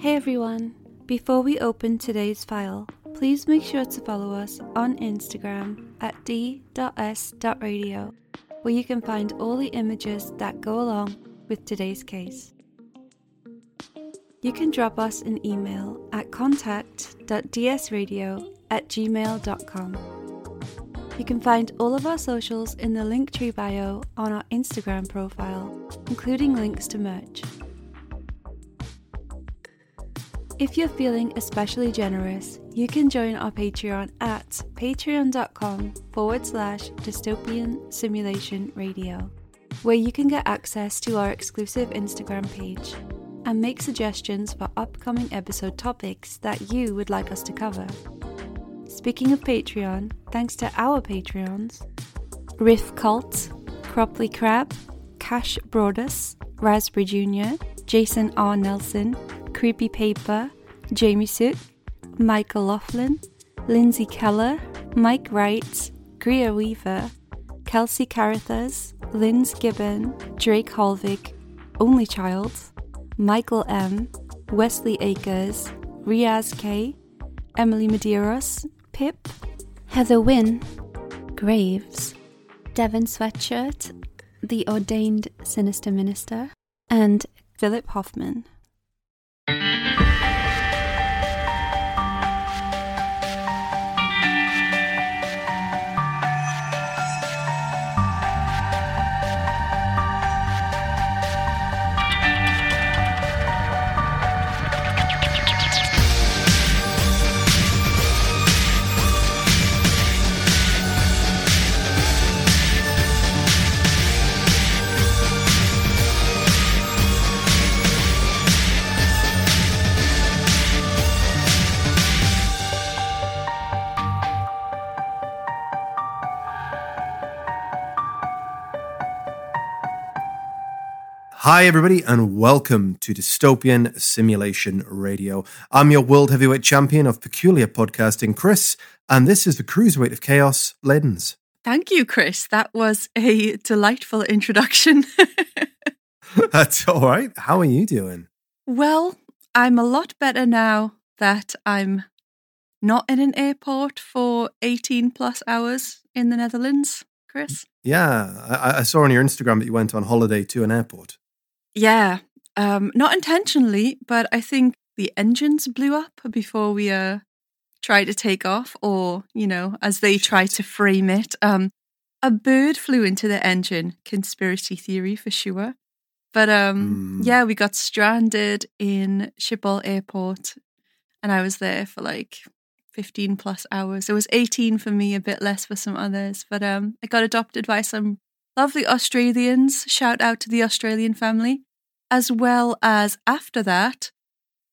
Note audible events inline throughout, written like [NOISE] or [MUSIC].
Hey everyone! Before we open today's file, please make sure to follow us on Instagram at d.s.radio, where you can find all the images that go along with today's case. You can drop us an email at contact.dsradio at gmail.com. You can find all of our socials in the Linktree bio on our Instagram profile, including links to merch. If you're feeling especially generous, you can join our Patreon at patreon.com forward slash dystopian simulation radio, where you can get access to our exclusive Instagram page and make suggestions for upcoming episode topics that you would like us to cover. Speaking of Patreon, thanks to our Patreons Riff Cult, Cropley Crab, Cash Broadus, Raspberry Jr., Jason R. Nelson, Creepy Paper, Jamie Sook, Michael Laughlin, Lindsay Keller, Mike Wright, Greer Weaver, Kelsey Carithas, Linz Gibbon, Drake Holvig, Only Child, Michael M, Wesley Akers, Riaz K, Emily Medeiros, Pip, Heather Wynne, Graves, Devon Sweatshirt, The Ordained Sinister Minister, and Philip Hoffman thank you Hi, everybody, and welcome to Dystopian Simulation Radio. I'm your world heavyweight champion of peculiar podcasting, Chris, and this is the cruiserweight of chaos, Linz. Thank you, Chris. That was a delightful introduction. [LAUGHS] [LAUGHS] That's all right. How are you doing? well, I'm a lot better now that I'm not in an airport for 18 plus hours in the Netherlands, Chris. Yeah, I, I saw on your Instagram that you went on holiday to an airport. Yeah, um, not intentionally, but I think the engines blew up before we uh, tried to take off, or, you know, as they try to frame it. Um, a bird flew into the engine, conspiracy theory for sure. But um, Mm. yeah, we got stranded in Schiphol Airport, and I was there for like 15 plus hours. It was 18 for me, a bit less for some others. But um, I got adopted by some lovely Australians. Shout out to the Australian family. As well as after that,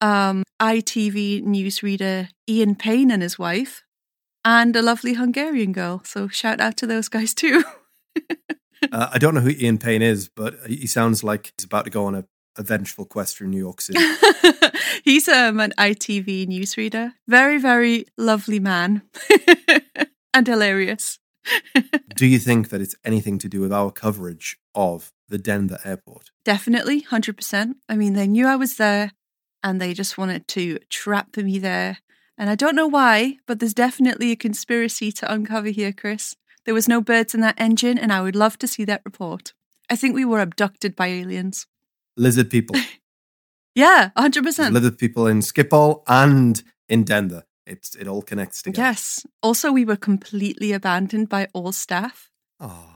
um, ITV newsreader Ian Payne and his wife, and a lovely Hungarian girl. So shout out to those guys too. [LAUGHS] Uh, I don't know who Ian Payne is, but he sounds like he's about to go on a, a vengeful quest through New York City. [LAUGHS] He's um, an ITV newsreader. Very, very lovely man [LAUGHS] and hilarious. Do you think that it's anything to do with our coverage of the Denver airport? Definitely, 100%. I mean, they knew I was there and they just wanted to trap me there. And I don't know why, but there's definitely a conspiracy to uncover here, Chris. There was no birds in that engine, and I would love to see that report. I think we were abducted by aliens. Lizard people. [LAUGHS] Yeah, 100%. lizard people in Schiphol and in Denver. It's it all connects together. Yes. Also, we were completely abandoned by all staff Oh.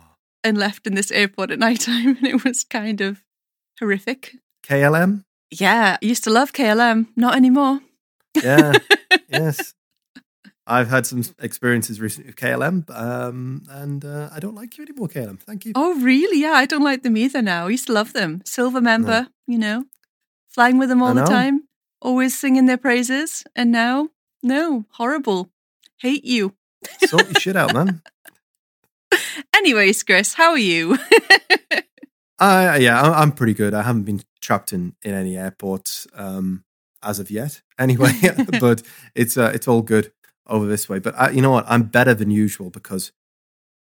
And left in this airport at [LAUGHS] night time, and it was kind of horrific. KLM? Yeah, I used to love KLM, not anymore. Yeah. [LAUGHS] yes. I've had some experiences recently with KLM, um, and uh, I don't like you anymore, KLM. Thank you. Oh, really? Yeah, I don't like them either now. I used to love them. Silver member, you know, flying with them all the time, always singing their praises. And now, no, horrible. Hate you. Sort your shit out, man. [LAUGHS] [LAUGHS] Anyways, Chris, how are you? I [LAUGHS] yeah, I- I'm pretty good. I haven't been trapped in in any airports um, as of yet, anyway. [LAUGHS] but it's uh, it's all good over this way. But uh, you know what? I'm better than usual because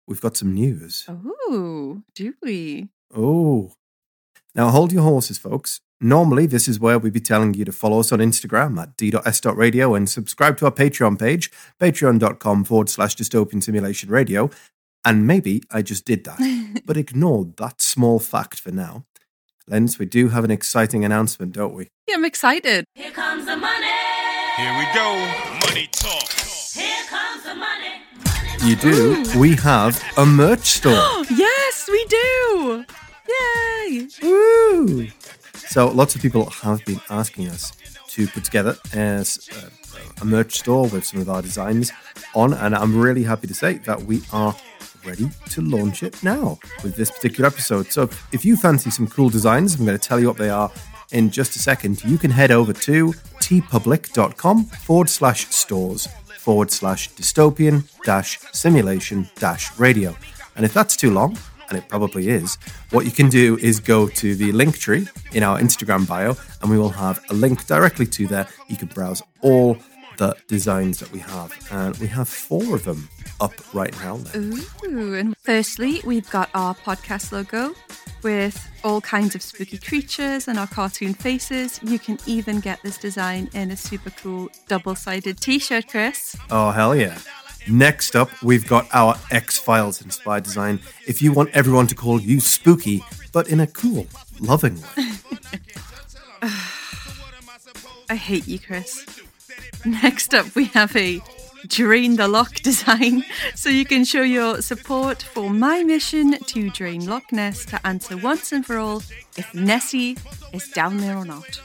we've got some news. oh, do we? Oh, Now, hold your horses, folks. Normally, this is where we'd be telling you to follow us on Instagram at d.s.radio and subscribe to our Patreon page, patreon.com forward slash dystopian simulation radio. And maybe I just did that, [LAUGHS] but ignore that small fact for now. Linz, we do have an exciting announcement, don't we? Yeah, I'm excited. Here comes the money. Here we go. Money talk. Here comes the money. You do. We have a merch store. [GASPS] yes, we do. Yay! Woo! So lots of people have been asking us to put together as a, uh, a merch store with some of our designs on, and I'm really happy to say that we are ready to launch it now with this particular episode. So if you fancy some cool designs, I'm going to tell you what they are in just a second. You can head over to teepublic.com forward slash stores forward slash dystopian dash simulation dash radio. And if that's too long, and it probably is, what you can do is go to the link tree in our Instagram bio, and we will have a link directly to there. You can browse all the designs that we have, and we have four of them up right now. Then. Ooh, and firstly, we've got our podcast logo with all kinds of spooky creatures and our cartoon faces. You can even get this design in a super cool double sided t shirt, Chris. Oh, hell yeah. Next up, we've got our X Files inspired design. If you want everyone to call you spooky, but in a cool, loving way. [LAUGHS] [SIGHS] I hate you, Chris. Next up, we have a Drain the Lock [LAUGHS] design, so you can show your support for my mission to drain Loch Ness to answer once and for all if Nessie is down there or not.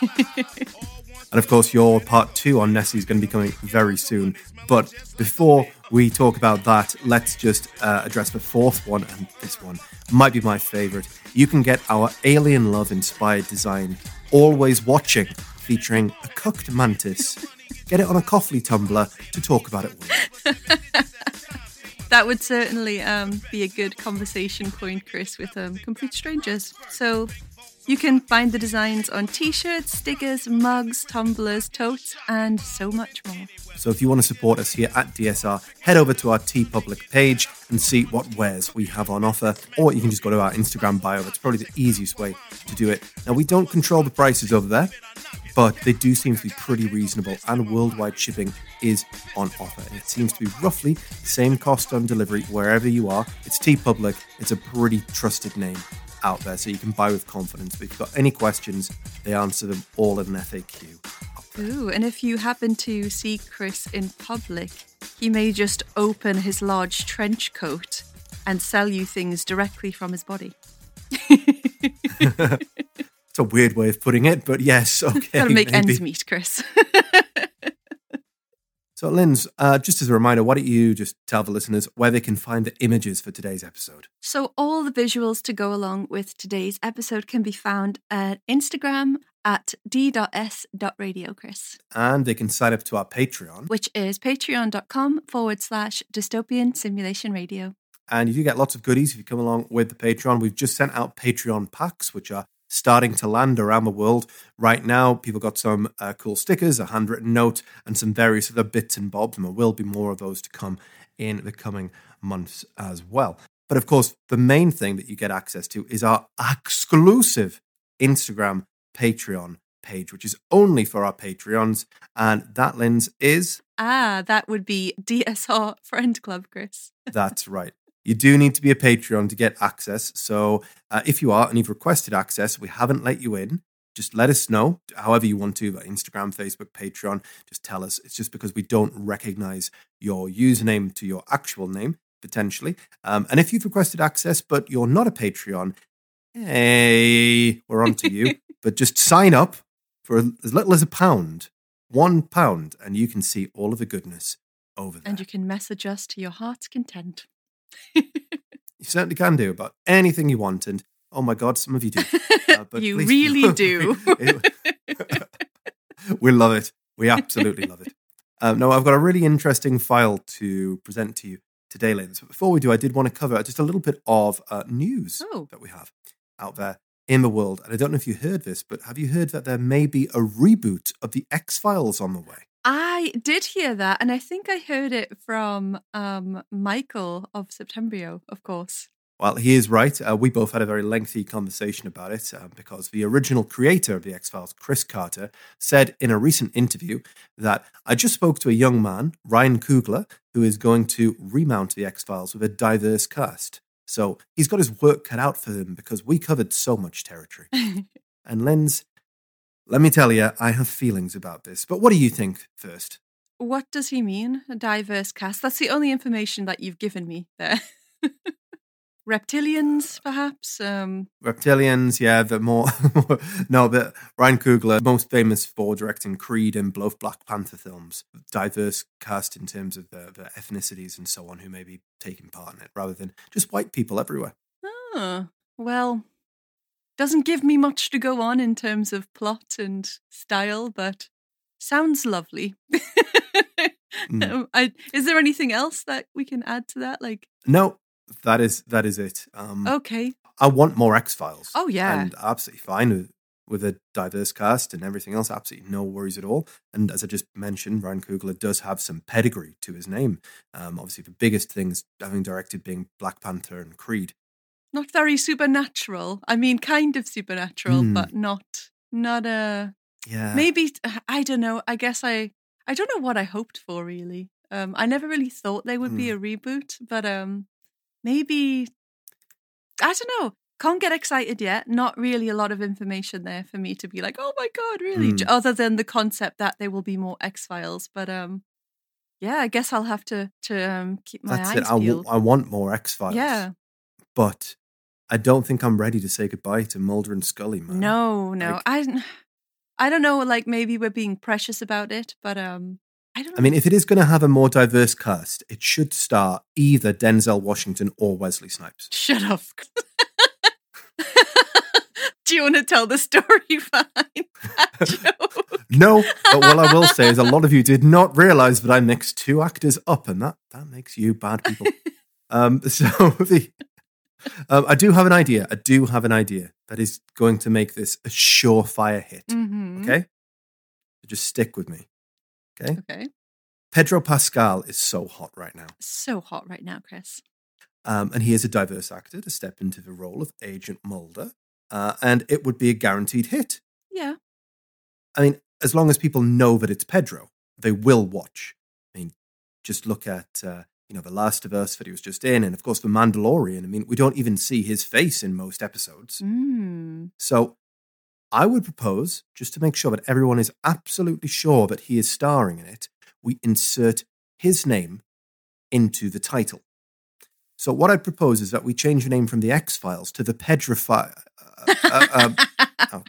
[LAUGHS] And of course, your part two on Nessie is going to be coming very soon. But before we talk about that, let's just uh, address the fourth one. And this one might be my favorite. You can get our Alien Love inspired design, Always Watching, featuring a cooked mantis. Get it on a coffee tumbler to talk about it with. [LAUGHS] That would certainly um, be a good conversation point, Chris, with um, complete strangers. So you can find the designs on t shirts, stickers, mugs, tumblers, totes, and so much more. So if you want to support us here at DSR, head over to our TeePublic page and see what wares we have on offer, or you can just go to our Instagram bio. That's probably the easiest way to do it. Now, we don't control the prices over there, but they do seem to be pretty reasonable, and worldwide shipping is on offer. And it seems to be roughly the same cost on delivery wherever you are. It's TeePublic, it's a pretty trusted name out there, so you can buy with confidence. But if you've got any questions, they answer them all in an FAQ. Ooh, and if you happen to see Chris in public, he may just open his large trench coat and sell you things directly from his body. [LAUGHS] [LAUGHS] It's a weird way of putting it, but yes, [LAUGHS] okay. Gotta make maybe. ends meet, Chris. [LAUGHS] So, Linz, uh, just as a reminder, why don't you just tell the listeners where they can find the images for today's episode? so, all the visuals to go along with today's episode can be found at Instagram at d.s.radio, Chris, And they can sign up to our Patreon. which is patreon.com forward slash dystopian simulation radio. And you do get lots of goodies if you come along with the Patreon. We've just sent out Patreon packs, which are starting to land around the world right now. People got some uh, cool stickers, a handwritten note, and some various other bits and bobs. And there will be more of those to come in the coming months as well. But of course, the main thing that you get access to is our exclusive Instagram Patreon page, which is only for our Patreons. And that Linz is Ah, that would be DSR Friend Club, Chris. That's right. You do need to be a Patreon to get access. So uh, if you are and you've requested access, we haven't let you in. Just let us know, however you want to, Instagram, Facebook, Patreon. Just tell us. It's just because we don't recognize your username to your actual name, potentially. Um, and if you've requested access, but you're not a Patreon, hey, we're on to you. [LAUGHS] but just sign up for as little as a pound, one pound, and you can see all of the goodness over there. And you can message us to your heart's content. You certainly can do about anything you want. And oh my God, some of you do. [LAUGHS] Uh, but You really [LAUGHS] do. [LAUGHS] we love it. We absolutely love it. Um, now, I've got a really interesting file to present to you today, ladies. But before we do, I did want to cover just a little bit of uh, news Oh. that we have out there in the world. And I don't know if you heard this, but have you heard that there may be a reboot of the X Files on the way? I did hear that, and I think I heard it from um, Michael of Septembrio, of course. Well, he is right. Uh, we both had a very lengthy conversation about it uh, because the original creator of The X Files, Chris Carter, said in a recent interview that I just spoke to a young man, Ryan Coogler, who is going to remount The X Files with a diverse cast. So he's got his work cut out for him because we covered so much territory. [LAUGHS] and Linz, let me tell you, I have feelings about this. But what do you think first? What does he mean? A diverse cast? That's the only information that you've given me there. [LAUGHS] Reptilians, perhaps? Um, Reptilians, yeah, the more [LAUGHS] no, but Ryan Coogler, most famous for directing Creed and both Black Panther films, diverse cast in terms of the, the ethnicities and so on who may be taking part in it, rather than just white people everywhere. oh, well, doesn't give me much to go on in terms of plot and style, but sounds lovely. Mm. Um, I, is there anything else that we can add to that? Like, No, that is that is it. Um, okay, I want more X Files. Oh, yeah. and absolutely fine with with a diverse cast and everything else. Absolutely no worries at all. And as I just mentioned, Ryan Coogler does have some pedigree to his name. Um, obviously, the biggest things having directed being Black Panther and Creed. Not very supernatural. I mean, kind of supernatural, Hmm. but not not a Yeah, maybe. I don't know. I guess I I don't know what I hoped for really. Um, I never really thought there would Hmm. be a reboot, but um, maybe I don't know. Can't get excited yet. Not really a lot of information there for me to be like, oh my god, really? Hmm. J- Other than the concept that there will be more X Files, but um, yeah, I guess I'll have to to um keep my that's eyes it. I, w- peeled. I want more X Files. yeah. but I don't think I'm ready to say goodbye to Mulder and Scully, man. No, no. Like- I I don't know, like maybe we're being precious about it, but um I don't know. I mean, if it is going to have a more diverse cast, it should star either Denzel Washington or Wesley Snipes. shut up. [LAUGHS] Do you want to tell the story [LAUGHS] behind? [LAUGHS] No, but what I will say is a lot of you did not realize that I mixed two actors up, and that that makes you bad people. um, so the um, I do have an idea. I do have an idea that is going to make this a surefire hit. Mhm. Okay, so just stick with me. Okay, Okay. Pedro Pascal is so hot right now, So hot right now, Chris. um, and he is a diverse actor to step into the role of Agent Mulder, uh, and it would be a guaranteed hit. Yeah. I mean, as long as people know that it's Pedro, they will watch. I mean, just look at uh, you know the Last of Us that he was just in, and of course the Mandalorian. I mean, we don't even see his face in most episodes. Mm. So, I would propose just to make sure that everyone is absolutely sure that he is starring in it, we insert his name into the title. So, what I'd propose is that we change the name from the X Files to the Pedro Fi- uh, uh, um, [LAUGHS] oh.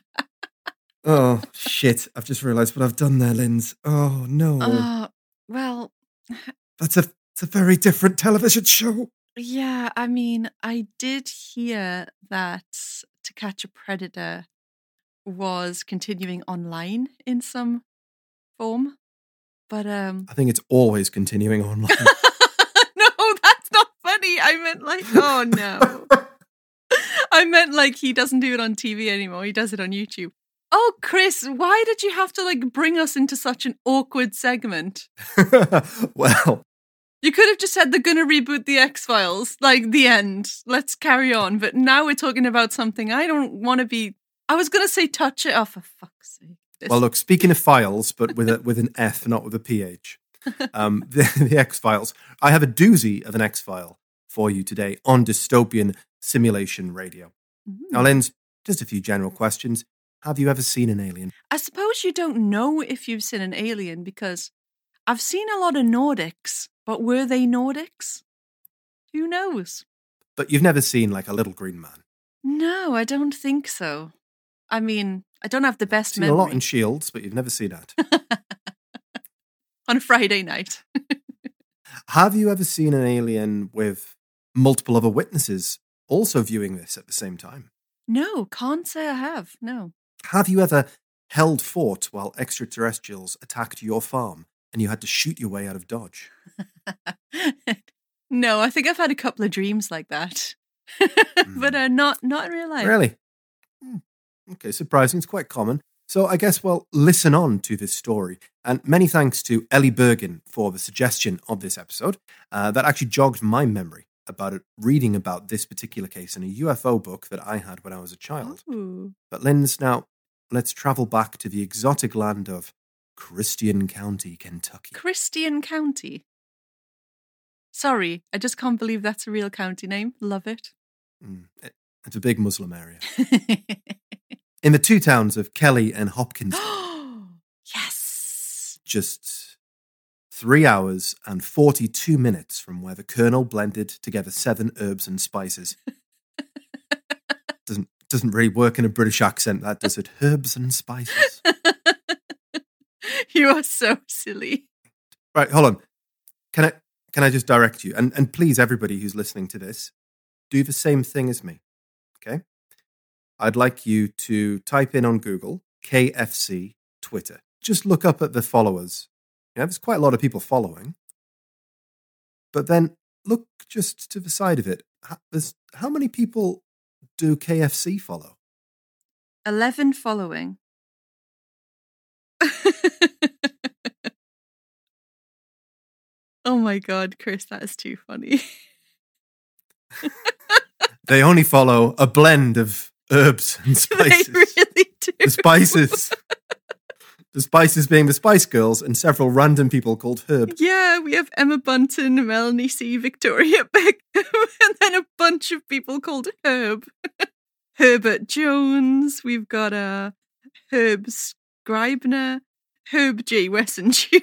oh shit! I've just realised what I've done there, Linz. Oh no, Uh, well, [SIGHS] that's a it's a very different television show. yeah, I mean, I did hear that To Catch a Predator was continuing online in some form. But um I think it's always continuing online. [LAUGHS] no, that's not funny. I meant like, oh no. [LAUGHS] I meant like he doesn't do it on TV anymore. He does it on YouTube. Oh, Chris, why did you have to like bring us into such an awkward segment? [LAUGHS] well, You could have just said they're gonna reboot the X Files, like the end. Let's carry on. But now we're talking about something I don't want to be. I was gonna say touch it. Oh, for fuck's sake! This- Well, look, speaking of files, but with a, with an [LAUGHS] F, not with a PH, [LAUGHS] um, [LAUGHS] the, the X Files. I have a doozy of an X File for you today on Dystopian Simulation Radio. Mhm. Now, Linz, just a few general questions. Have you ever seen an alien? I suppose you don't know if you've seen an alien because I've seen a lot of Nordics, but were they Nordics? Who knows? But you've never seen like a little green man. No, I don't think so. I mean, I don't have the best Seen memory a lot in Shields, but you've never seen that. [LAUGHS] on a Friday night. [LAUGHS] have you ever seen an alien with multiple other witnesses also viewing this at the same time? no, can't say I have. No. Have you ever held fort while extraterrestrials attacked your farm and you had to shoot your way out of Dodge? [LAUGHS] no, I think I've had a couple of dreams like that. [LAUGHS] but uh, not not in real life. Really? Hmm. Okay, surprising. It's quite common. So I guess, well, listen on to this story. And many thanks to Ellie Bergen for the suggestion of this episode. Uh, that actually jogged my memory about it, reading about this particular case in a UFO book that I had when I was a child. Ooh. But Linz now, let's travel back to the exotic land of Christian County, Kentucky. Christian County. Sorry, I just can't believe that's a real county name. Love it. Mm, it- It's a big Muslim area. [LAUGHS] In the two towns of Kelly and Hopkins, [GASPS] yes. just three hours and 42 minutes from where the colonel blended together seven herbs and spices. [LAUGHS] doesn't, doesn't really work in a British accent, that does it? Herbs and spices. [LAUGHS] [LAUGHS] you are so silly. Right, hold on. Can I can I just direct you? And and please, everybody who's listening to this, do the same thing as me. Okay? I'd like you to type in on Google KFC Twitter. Just look up at the followers. Yeah, there's quite a lot of people following. But then look just to the side of it. How, there's, how many people do KFC follow? 11 following. [LAUGHS] oh my god, Chris, that is too funny. [LAUGHS] They only follow a blend of herbs and [LAUGHS] spices. they really do. the spices. the spices being the Spice Girls and several random people called Herb. Yeah, we have Emma Bunton, Melanie C, Victoria Beckham, and then a bunch of people called Herb. Herbert Jones. We've got uh, Herb Scribner, Herb G. Wesson [LAUGHS] Jr.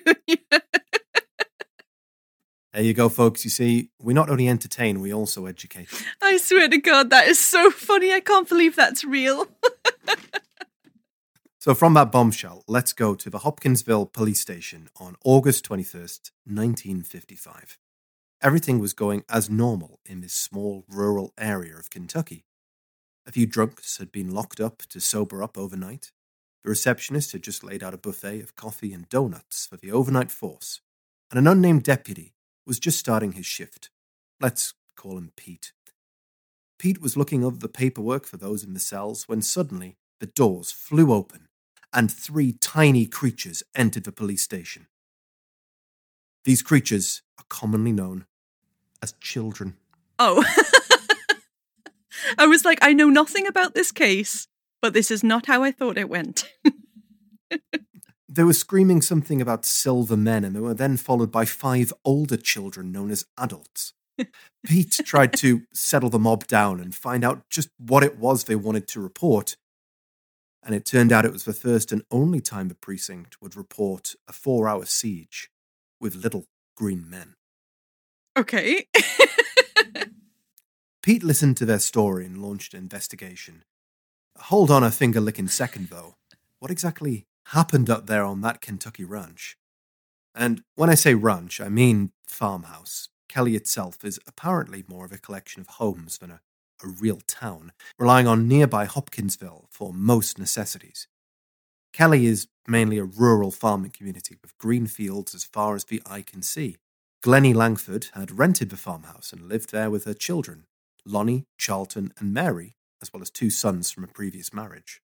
There you go, folks. You see, we not only entertain, we also educate. I swear to God, that is so funny. I can't believe that's real. [LAUGHS] So, from that bombshell, let's go to the Hopkinsville police station on August 21st, 1955. Everything was going as normal in this small rural area of Kentucky. A few drunks had been locked up to sober up overnight. The receptionist had just laid out a buffet of coffee and donuts for the overnight force, and an unnamed deputy was just starting his shift. Let's call him Pete. Pete was looking over the paperwork for those in the cells when suddenly the doors flew open and three tiny creatures entered the police station. These creatures are commonly known as children. Oh. [LAUGHS] I was like, I know nothing about this case, but this is not how I thought it went. [LAUGHS] They were screaming something about silver men, and they were then followed by five older children known as adults. Pete [LAUGHS] tried to settle the mob down and find out just what it was they wanted to report. And it turned out it was the first and only time the precinct would report a four hour siege with little green men. okay. [LAUGHS] Pete listened to their story and launched an investigation. Hold on a finger licking second, though. What exactly happened up there on that Kentucky ranch? And when I say ranch, I mean farmhouse. Kelly itself is apparently more of a collection of homes than a, a real town, relying on nearby Hopkinsville for most necessities. Kelly is mainly a rural farming community with green fields as far as the eye can see. Glennie Langford had rented the farmhouse and lived there with her children, Lonnie, Charlton, and Mary, as well as two sons from a previous marriage.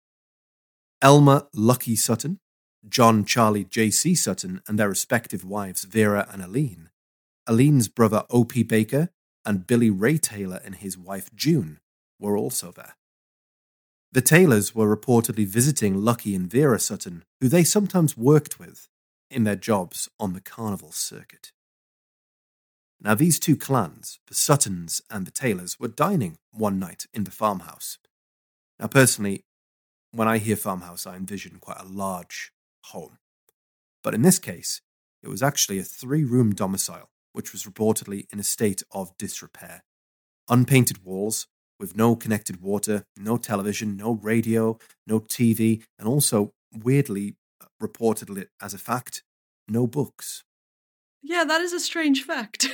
Elmer Lucky Sutton, John Charlie J.C. Sutton, and their respective wives Vera and Aline, Aline's brother O.P. Baker, and Billy Ray Taylor and his wife June were also there. The Taylors were reportedly visiting Lucky and Vera Sutton, who they sometimes worked with in their jobs on the carnival circuit. Now, these two clans, the Suttons and the Taylors, were dining one night in the farmhouse. Now, personally, when I hear farmhouse, I envision quite a large home. But in this case, it was actually a three room domicile, which was reportedly in a state of disrepair. Unpainted walls, with no connected water, no television, no radio, no TV, and also, weirdly, reportedly as a fact, no books. Yeah, that is a strange fact.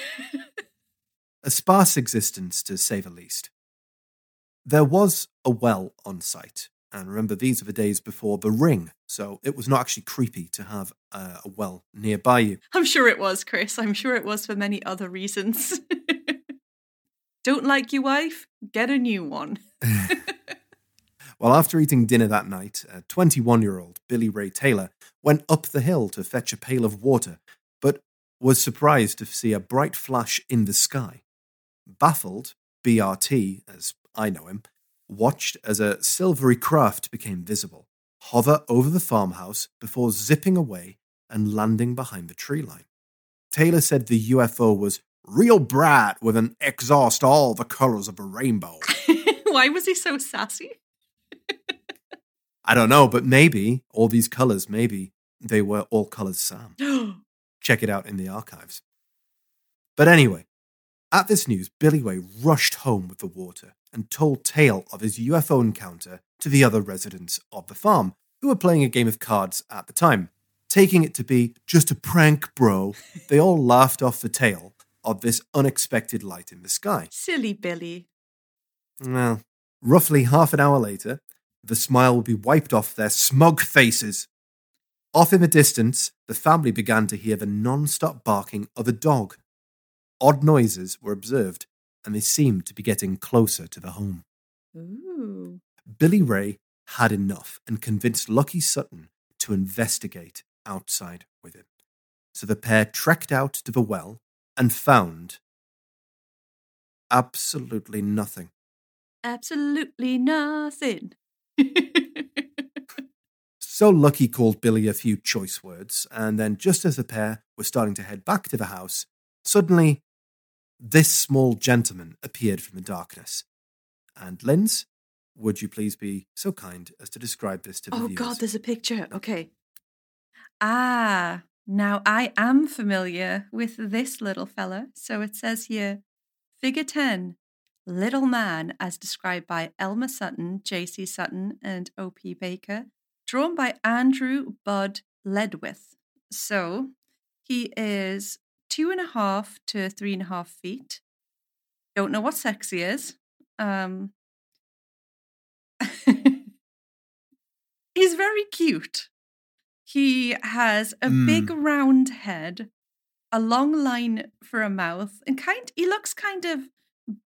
[LAUGHS] a sparse existence to say the least. There was a well on site, and remember, these are the days before the ring, so it was not actually creepy to have uh, a well nearby you. I'm sure it was, Chris. I'm sure it was for many other reasons. [LAUGHS] Don't like your wife? Get a new one. [LAUGHS] Well, after eating dinner that night, a 21 year old Billy Ray Taylor went up the hill to fetch a pail of water, but was surprised to see a bright flash in the sky. baffled, BRT, as I know him, watched as a silvery craft became visible, hover over the farmhouse before zipping away and landing behind the tree line. Taylor said the UFO was real bright with an exhaust all the colors of a rainbow. [LAUGHS] Why was he so sassy? I don't know, but maybe all these colors, maybe they were all colors Sam. [GASPS] [GASPS] Check it out in the archives. But anyway, at this news, Billy Way rushed home with the water and told tale of his UFO encounter to the other residents of the farm, who were playing a game of cards at the time. Taking it to be just a prank, bro, [LAUGHS] they all laughed off the tale of this unexpected light in the sky. Silly Billy. Well, roughly half an hour later, the smile would be wiped off their smug faces. Off in the distance, the family began to hear the non stop barking of a dog. Odd noises were observed, and they seemed to be getting closer to the home. Ooh. Billy Ray had enough and convinced Lucky Sutton to investigate outside with him. So the pair trekked out to the well and found absolutely nothing. Absolutely nothing. [LAUGHS] So Lucky called Billy a few choice words, and then just as the pair were starting to head back to the house, suddenly this small gentleman appeared from the darkness. And Linz, would you please be so kind as to describe this to the oh viewers? God, there's a picture. Okay. Ah, now I am familiar with this little fella. So it says here, figure 10, little man as described by Elmer Sutton, J.C. Sutton, and O.P. Baker, drawn by Andrew Bud Ledwith. So he is two and a half to three and a half feet. Don't know what sex he is. Um, [LAUGHS] he's very cute. He has a big round head, a long line for a mouth, and kind he looks kind of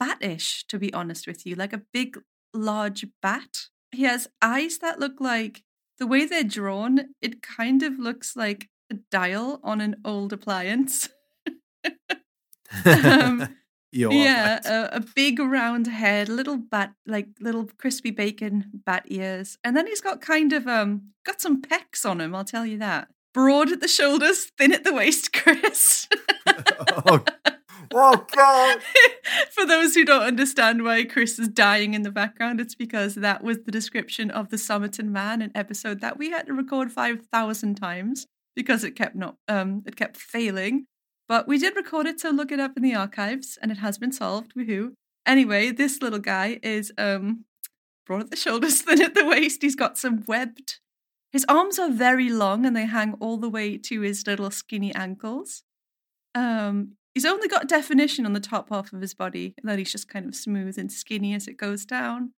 batish, to be honest with you, like a big, large bat. He has eyes that look like the way they're drawn, it kind of looks like a dial on an old appliance. [LAUGHS] um, [LAUGHS] yeah, a, a big round head, little bat, like little crispy bacon bat ears, and then he's got kind of um got some pecs on him. I'll tell you that. Broad at the shoulders, thin at the waist, [LAUGHS] Chris. oh, oh, [LAUGHS] God. For those who don't understand why Chris is dying in the background, it's because that was the description of the Somerton Man, an episode that we had to record five thousand times because it kept not um it kept failing. But we did record it, so look it up in the archives, and it has been solved. Woohoo! Anyway, this little guy is um broad at the shoulders, [LAUGHS] thin at the waist. He's got some webbed. His arms are very long, and they hang all the way to his little skinny ankles. Um, he's only got definition on the top half of his body, and then he's just kind of smooth and skinny as it goes down.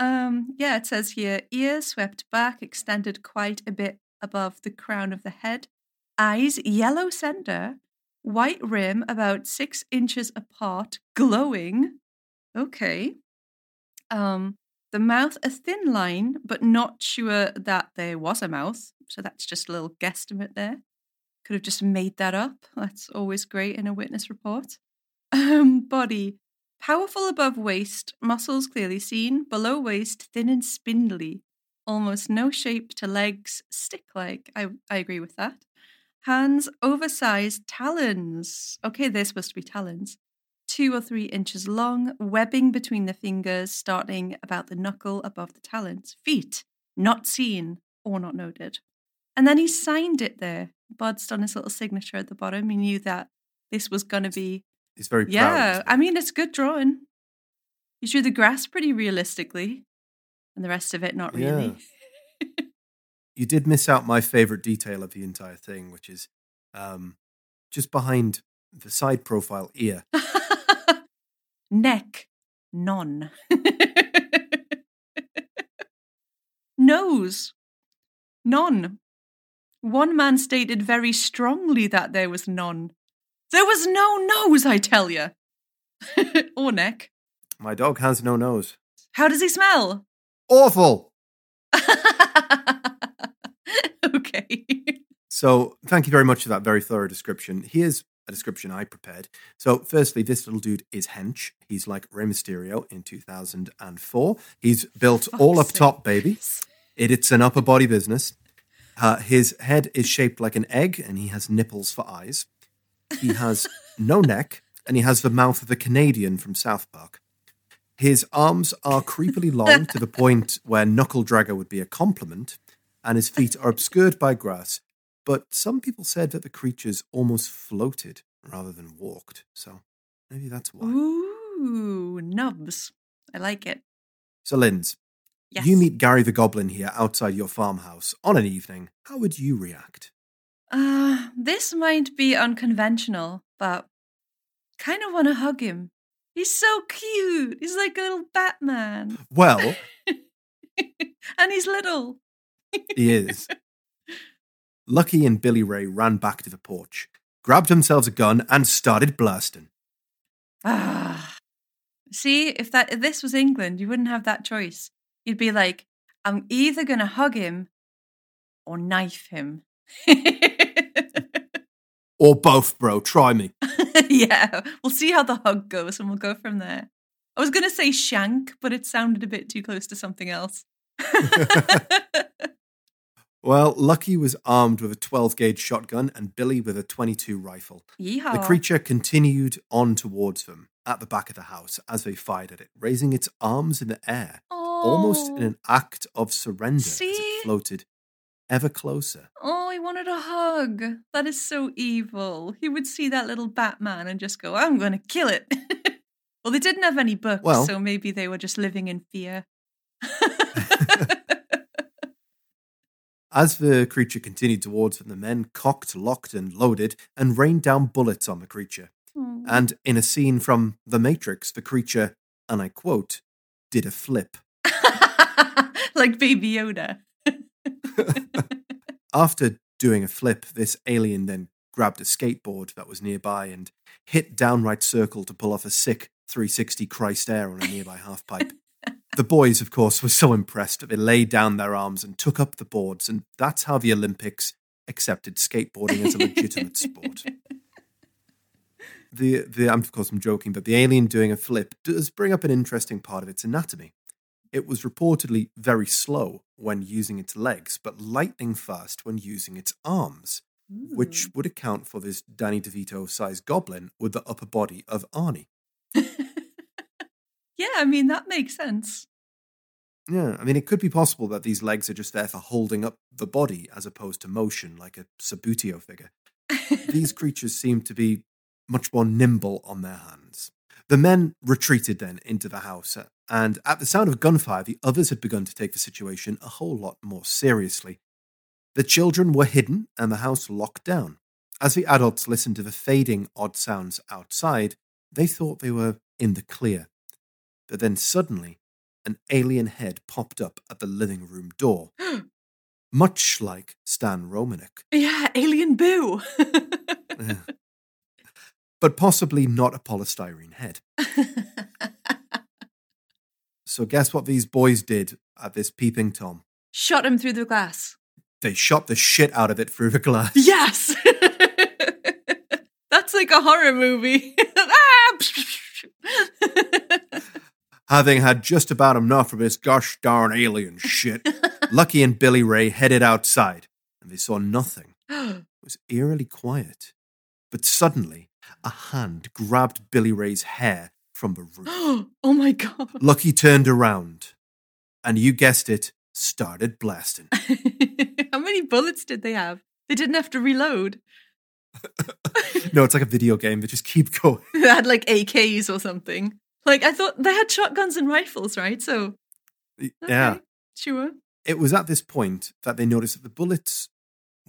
Um, yeah, it says here ears swept back, extended quite a bit above the crown of the head. Eyes yellow center, white rim about six inches apart, glowing. Okay. Um, the mouth a thin line, but not sure that there was a mouth. So that's just a little guesstimate there. Could have just made that up. That's always great in a witness report. [LAUGHS] Um, body powerful above waist, muscles clearly seen. Below waist, thin and spindly. Almost no shape to legs, stick like. I, I agree with that. Hands oversized talons. Okay, they're supposed to be talons. Two or three inches long, webbing between the fingers, starting about the knuckle above the talons. Feet, not seen or not noted. And then he signed it there. Bud's done his little signature at the bottom. He knew that this was going to be. He's very proud. Yeah, I mean, it's good drawing. He drew the grass pretty realistically, and the rest of it not really. you did miss out my favorite detail of the entire thing, which is um, just behind the side profile ear. [LAUGHS] Neck, none. [LAUGHS] Nose, none. One man stated very strongly that there was none. There was no nose, I tell you. [LAUGHS] or neck. My dog has no nose. How does he smell? Awful. [LAUGHS] okay. So, thank you very much for that very thorough description. Here's a description I prepared. So, firstly, this little dude is hench. He's like Rey Mysterio in 2004. He's built all up top, baby. It, it's an upper body business. Uh, his head is shaped like an egg, and he has nipples for eyes. He has [LAUGHS] no neck, and he has the mouth of a Canadian from South Park. His arms are creepily [LAUGHS] long to the point where knuckle dragger would be a compliment, and his feet are obscured by grass. But some people said that the creatures almost floated rather than walked, so maybe that's why. Ooh, nubs. I like it. So, Linz, Yes. you meet Gary the Goblin here outside your farmhouse on an evening. How would you react? Uh, this might be unconventional, but kind of want to hug him. He's so cute. He's like a little Batman. Well, [LAUGHS] and he's little. he is. Lucky and Billy Ray ran back to the porch, grabbed themselves a gun, and started blasting. Ah. See, if that if this was England, you wouldn't have that choice. You'd be like, I'm either gonna hug him or knife him. [LAUGHS] Or both, bro. Try me. yeah, we'll see how the hug goes and we'll go from there. I was going to say shank, but it sounded a bit too close to something else. [LAUGHS] Well, Lucky was armed with a 12 gauge shotgun and Billy with a 22 rifle. Yeehaw. The creature continued on towards them at the back of the house as they fired at it, raising its arms in the air, almost in Oh. an act of surrender as it floated ever closer. Oh, he wanted a hug. That is so evil. He would see that little Batman and just go, I'm going to kill it. [LAUGHS] well, they didn't have any books, Well- so maybe they were just living in fear. [LAUGHS] As the creature continued towards them, the men cocked, locked, and loaded and rained down bullets on the creature. Oh. And in a scene from The Matrix, the creature, and I quote, did a flip. [LAUGHS] like Baby Yoda. [LAUGHS] After doing a flip, this alien then grabbed a skateboard that was nearby and hit downright circle to pull off a sick 360 Christ air on a nearby halfpipe. [LAUGHS] the boys, of course, were so impressed that they laid down their arms and took up the boards, and that's how the Olympics accepted skateboarding as a legitimate sport. The, the, I'm, of course, I'm joking, but the alien doing a flip does bring up an interesting part of its anatomy. It was reportedly very slow when using its legs, but lightning fast when using its arms, which would account for this Danny DeVito sized goblin with the upper body of Arnie. [LAUGHS] yeah, I mean, that makes sense. Yeah, I mean, it could be possible that these legs are just there for holding up the body as opposed to motion, like a Subbuteo figure. These [LAUGHS] creatures seem to be much more nimble on their hands. The men retreated then into the house, uh, and at the sound of gunfire, the others had begun to take the situation a whole lot more seriously. The children were hidden and the house locked down. As the adults listened to the fading odd sounds outside, they thought they were in the clear. But then suddenly, an alien head popped up at the living room door, [GASPS] much like Stan Romanek. yeah, Alien Boo. [LAUGHS] But possibly not a polystyrene head. [LAUGHS] So, guess what these boys did at this peeping Tom? Shot him through the glass. They shot the shit out of it through the glass. Yes! [LAUGHS] That's like a horror movie. [LAUGHS] Having had just about enough of this gosh darn alien shit, [LAUGHS] Lucky and Billy Ray headed outside, and they saw nothing. [GASPS] It was eerily quiet. But suddenly, a hand grabbed Billy Ray's hair from the roof. [GASPS] oh my god. Lucky turned around, and you guessed it, started blasting. [LAUGHS] How many bullets did they have? They didn't have to reload. [LAUGHS] No, it's like a video game. They just keep [LAUGHS] going. They had like AKs or something. Like I thought they had shotguns and rifles, right? So Yeah. sure. It was at this point that they noticed that the bullets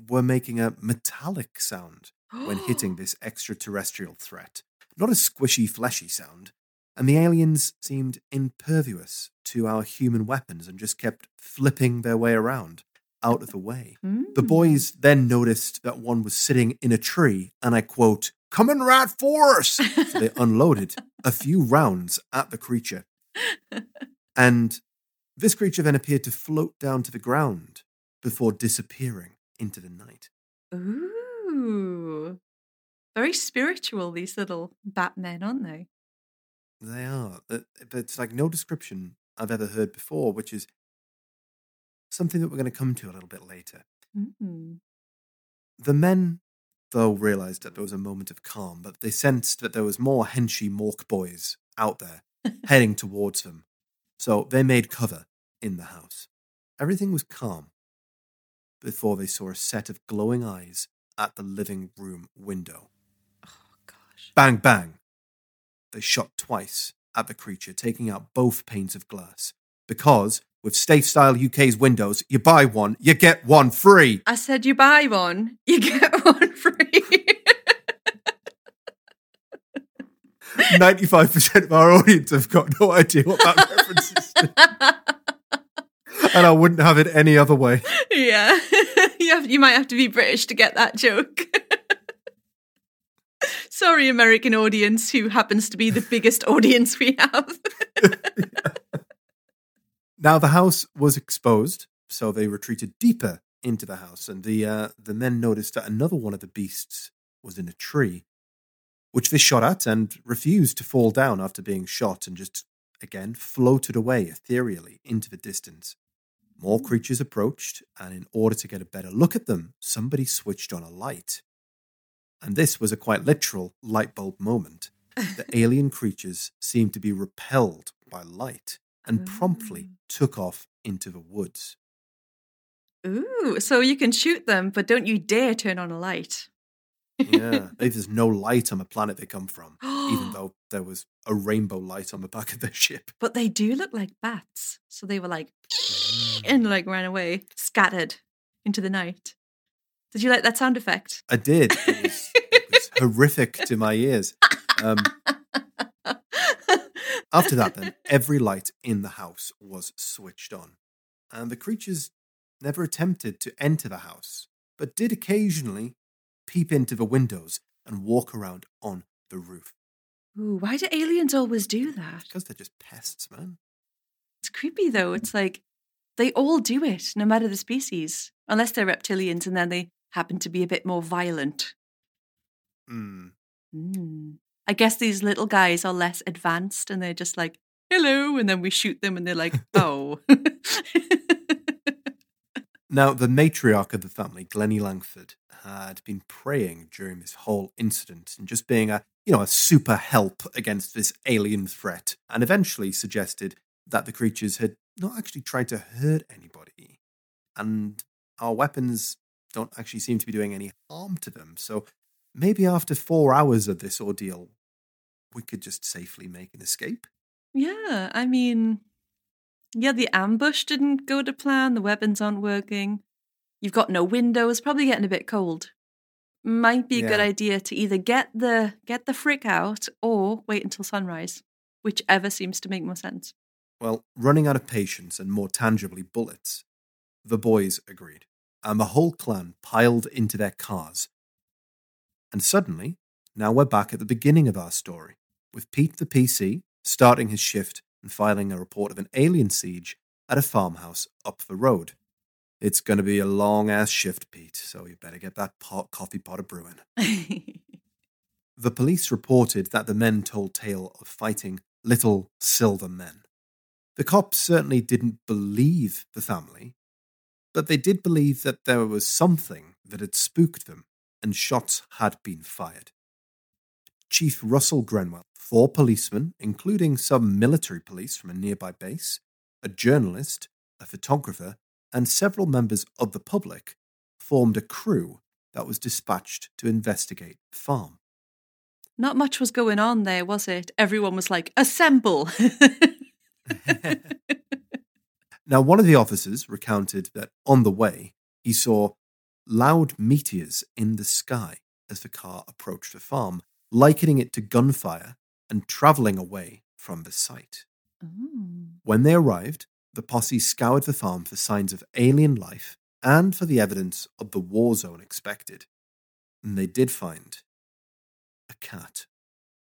were making a metallic sound when hitting [GASPS] this extraterrestrial threat, not a squishy, fleshy sound. And the aliens seemed impervious to our human weapons and just kept flipping their way around, out of the way. The Mm. boys then noticed that one was sitting in a tree, and I quote, Coming right for us! So they unloaded a few rounds at the creature. And this creature then appeared to float down to the ground before disappearing into the night. Ooh. Very spiritual, these little Batmen, aren't they? They are. Uh, But it's like no description I've ever heard before, which is something that we're going to come to a little bit later. Mm. The men, though, realised that there was a moment of calm, but they sensed that there was more henchy Mork boys out there [LAUGHS] heading towards them. So they made cover in the house. Everything was calm before they saw a set of glowing eyes at the living room window. Oh, gosh. Bang, bang. They shot twice at the creature, taking out both panes of glass. Because with Safe Style UK's windows, you buy one, you get one free. I said you buy one, you get [LAUGHS] one free. 95% of our audience have got no idea what that reference is. to. And I wouldn't have it any other way. yeah. [LAUGHS] you, have, you might have to be British to get that joke. [LAUGHS] Sorry, American audience, who happens to be the biggest [LAUGHS] audience we have. [LAUGHS] Now the house was exposed, so they retreated deeper into the house, and the uh, the men noticed that another one of the beasts was in a tree, which they shot at and refused to fall down after being shot, and just again floated away ethereally into the distance. More creatures approached, and in order to get a better look at them, somebody switched on a light. And this was a quite literal light bulb moment. The [LAUGHS] alien creatures seemed to be repelled by light and promptly oh. took off into the woods. Ooh, so you can shoot them, but don't you dare turn on a light. Yeah, [LAUGHS] maybe there's no light on the planet they come from, even [GASPS] though there was a rainbow light on the back of their ship. But they do look like bats. So they were like, mm. and like ran away, scattered into the night. Did you like that sound effect? I did. It was, it was [LAUGHS] horrific to my ears. Um, after that, then, every light in the house was switched on. And the creatures never attempted to enter the house, but did occasionally peep into the windows and walk around on the roof. Ooh, why do aliens always do that? Because they're just pests, man. It's creepy though. It's like they all do it, no matter the species, unless they're reptilians and then they happen to be a bit more violent. Hmm. Mm. I guess these little guys are less advanced and they're just like, hello. And then we shoot them and they're like, [LAUGHS] oh. [LAUGHS] Now, the matriarch of the family, Glennie Lankford, had been praying during this whole incident and just being a, you know, a super help against this alien threat, and eventually suggested that the creatures had not actually tried to hurt anybody, and our weapons don't actually seem to be doing any harm to them. So maybe after four hours of this ordeal, we could just safely make an escape. yeah, I mean, yeah, the ambush didn't go to plan. The weapons aren't working. You've got no windows. Probably getting a bit cold. Might be a good idea to either get the get the frick out or wait until sunrise, whichever seems to make more sense. Well, running out of patience and more tangibly bullets, the boys agreed, and the whole clan piled into their cars. And suddenly, now we're back at the beginning of our story, with Pete the PC starting his shift and filing a report of an alien siege at a farmhouse up the road. It's going to be a long ass shift, Pete, so you better get that pot, coffee pot of brewing. [LAUGHS] The police reported that the men told tale of fighting little silver men. The cops certainly didn't believe the family, but they did believe that there was something that had spooked them and shots had been fired. Chief Russell Greenwell, four policemen, including some military police from a nearby base, a journalist, a photographer, and several members of the public, formed a crew that was dispatched to investigate the farm. Not much was going on there, was it? Everyone was like, assemble. [LAUGHS] [LAUGHS] [LAUGHS] Now, one of the officers recounted that on the way, he saw loud meteors in the sky as the car approached the farm, likening it to gunfire and travelling away from the site. Mm. When they arrived, the posse scoured the farm for signs of alien life and for the evidence of the war zone expected. And they did find a cat.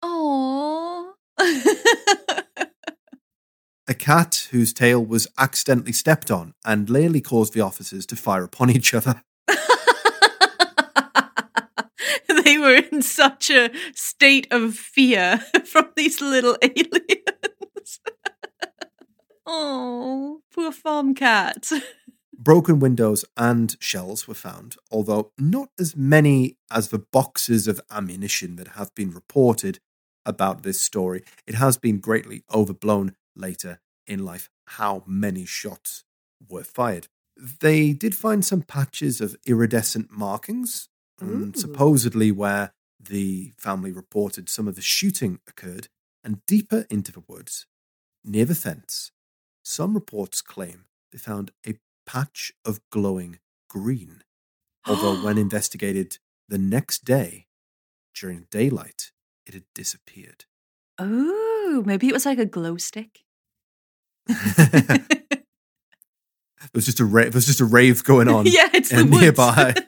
Aww. [LAUGHS] A cat whose tail was accidentally stepped on and nearly caused the officers to fire upon each other. [LAUGHS] they were in such a state of fear [LAUGHS] from these little aliens. [LAUGHS] oh, poor farm cat. Broken windows and shells were found, although not as many as the boxes of ammunition that have been reported about this story. It has been greatly overblown later in life how many shots were fired. They did find some patches of iridescent markings, um, Ooh. supposedly where the family reported some of the shooting occurred, and deeper into the woods, near the fence, some reports claim they found a patch of glowing green. Although, when [GASPS] investigated the next day, during daylight, it had disappeared. Oh, maybe it was like a glow stick. [LAUGHS] there was just a rave. Was just a rave going on. [LAUGHS] yeah, it's the nearby. [LAUGHS]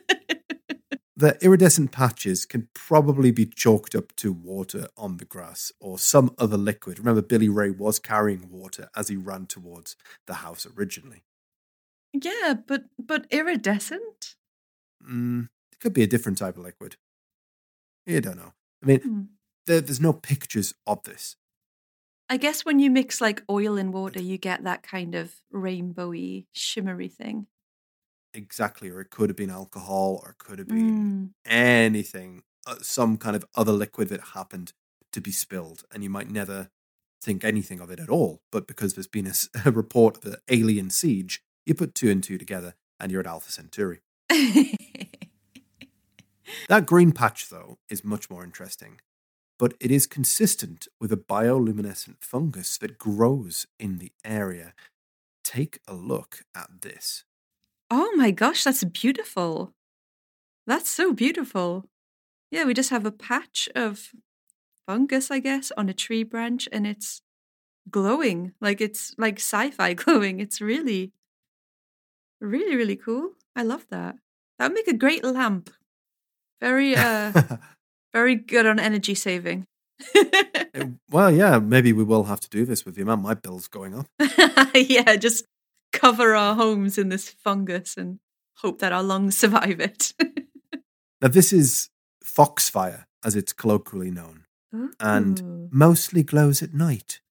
The iridescent patches can probably be chalked up to water on the grass or some other liquid. Remember, Billy Ray was carrying water as he ran towards the house originally. yeah, but but iridescent. Mm, it could be a different type of liquid. You don't know. I mean, Hmm. there, there's no pictures of this. I guess when you mix like oil and water, you get that kind of rainbowy, shimmery thing. Exactly, or it could have been alcohol, or it could have been Mm. anything, uh, some kind of other liquid that happened to be spilled, and you might never think anything of it at all. But because there's been a [LAUGHS] report of an alien siege, you put two and two together, and you're at Alpha Centauri. [LAUGHS] That green patch, though, is much more interesting, but it is consistent with a bioluminescent fungus that grows in the area. Take a look at this. oh my gosh, that's beautiful. That's so beautiful. Yeah, we just have a patch of fungus, I guess, on a tree branch, and it's glowing like it's like sci-fi [LAUGHS] glowing. It's really, really, really cool. I love that. That would make a great lamp. Very, uh, [LAUGHS] very good on energy saving. Uh, well, yeah, maybe we will have to do this with the amount my bill's going up. [LAUGHS] yeah, just cover our homes in this fungus and hope that our lungs survive it. [LAUGHS] Now, this is foxfire, as it's colloquially known, and mostly glows at night.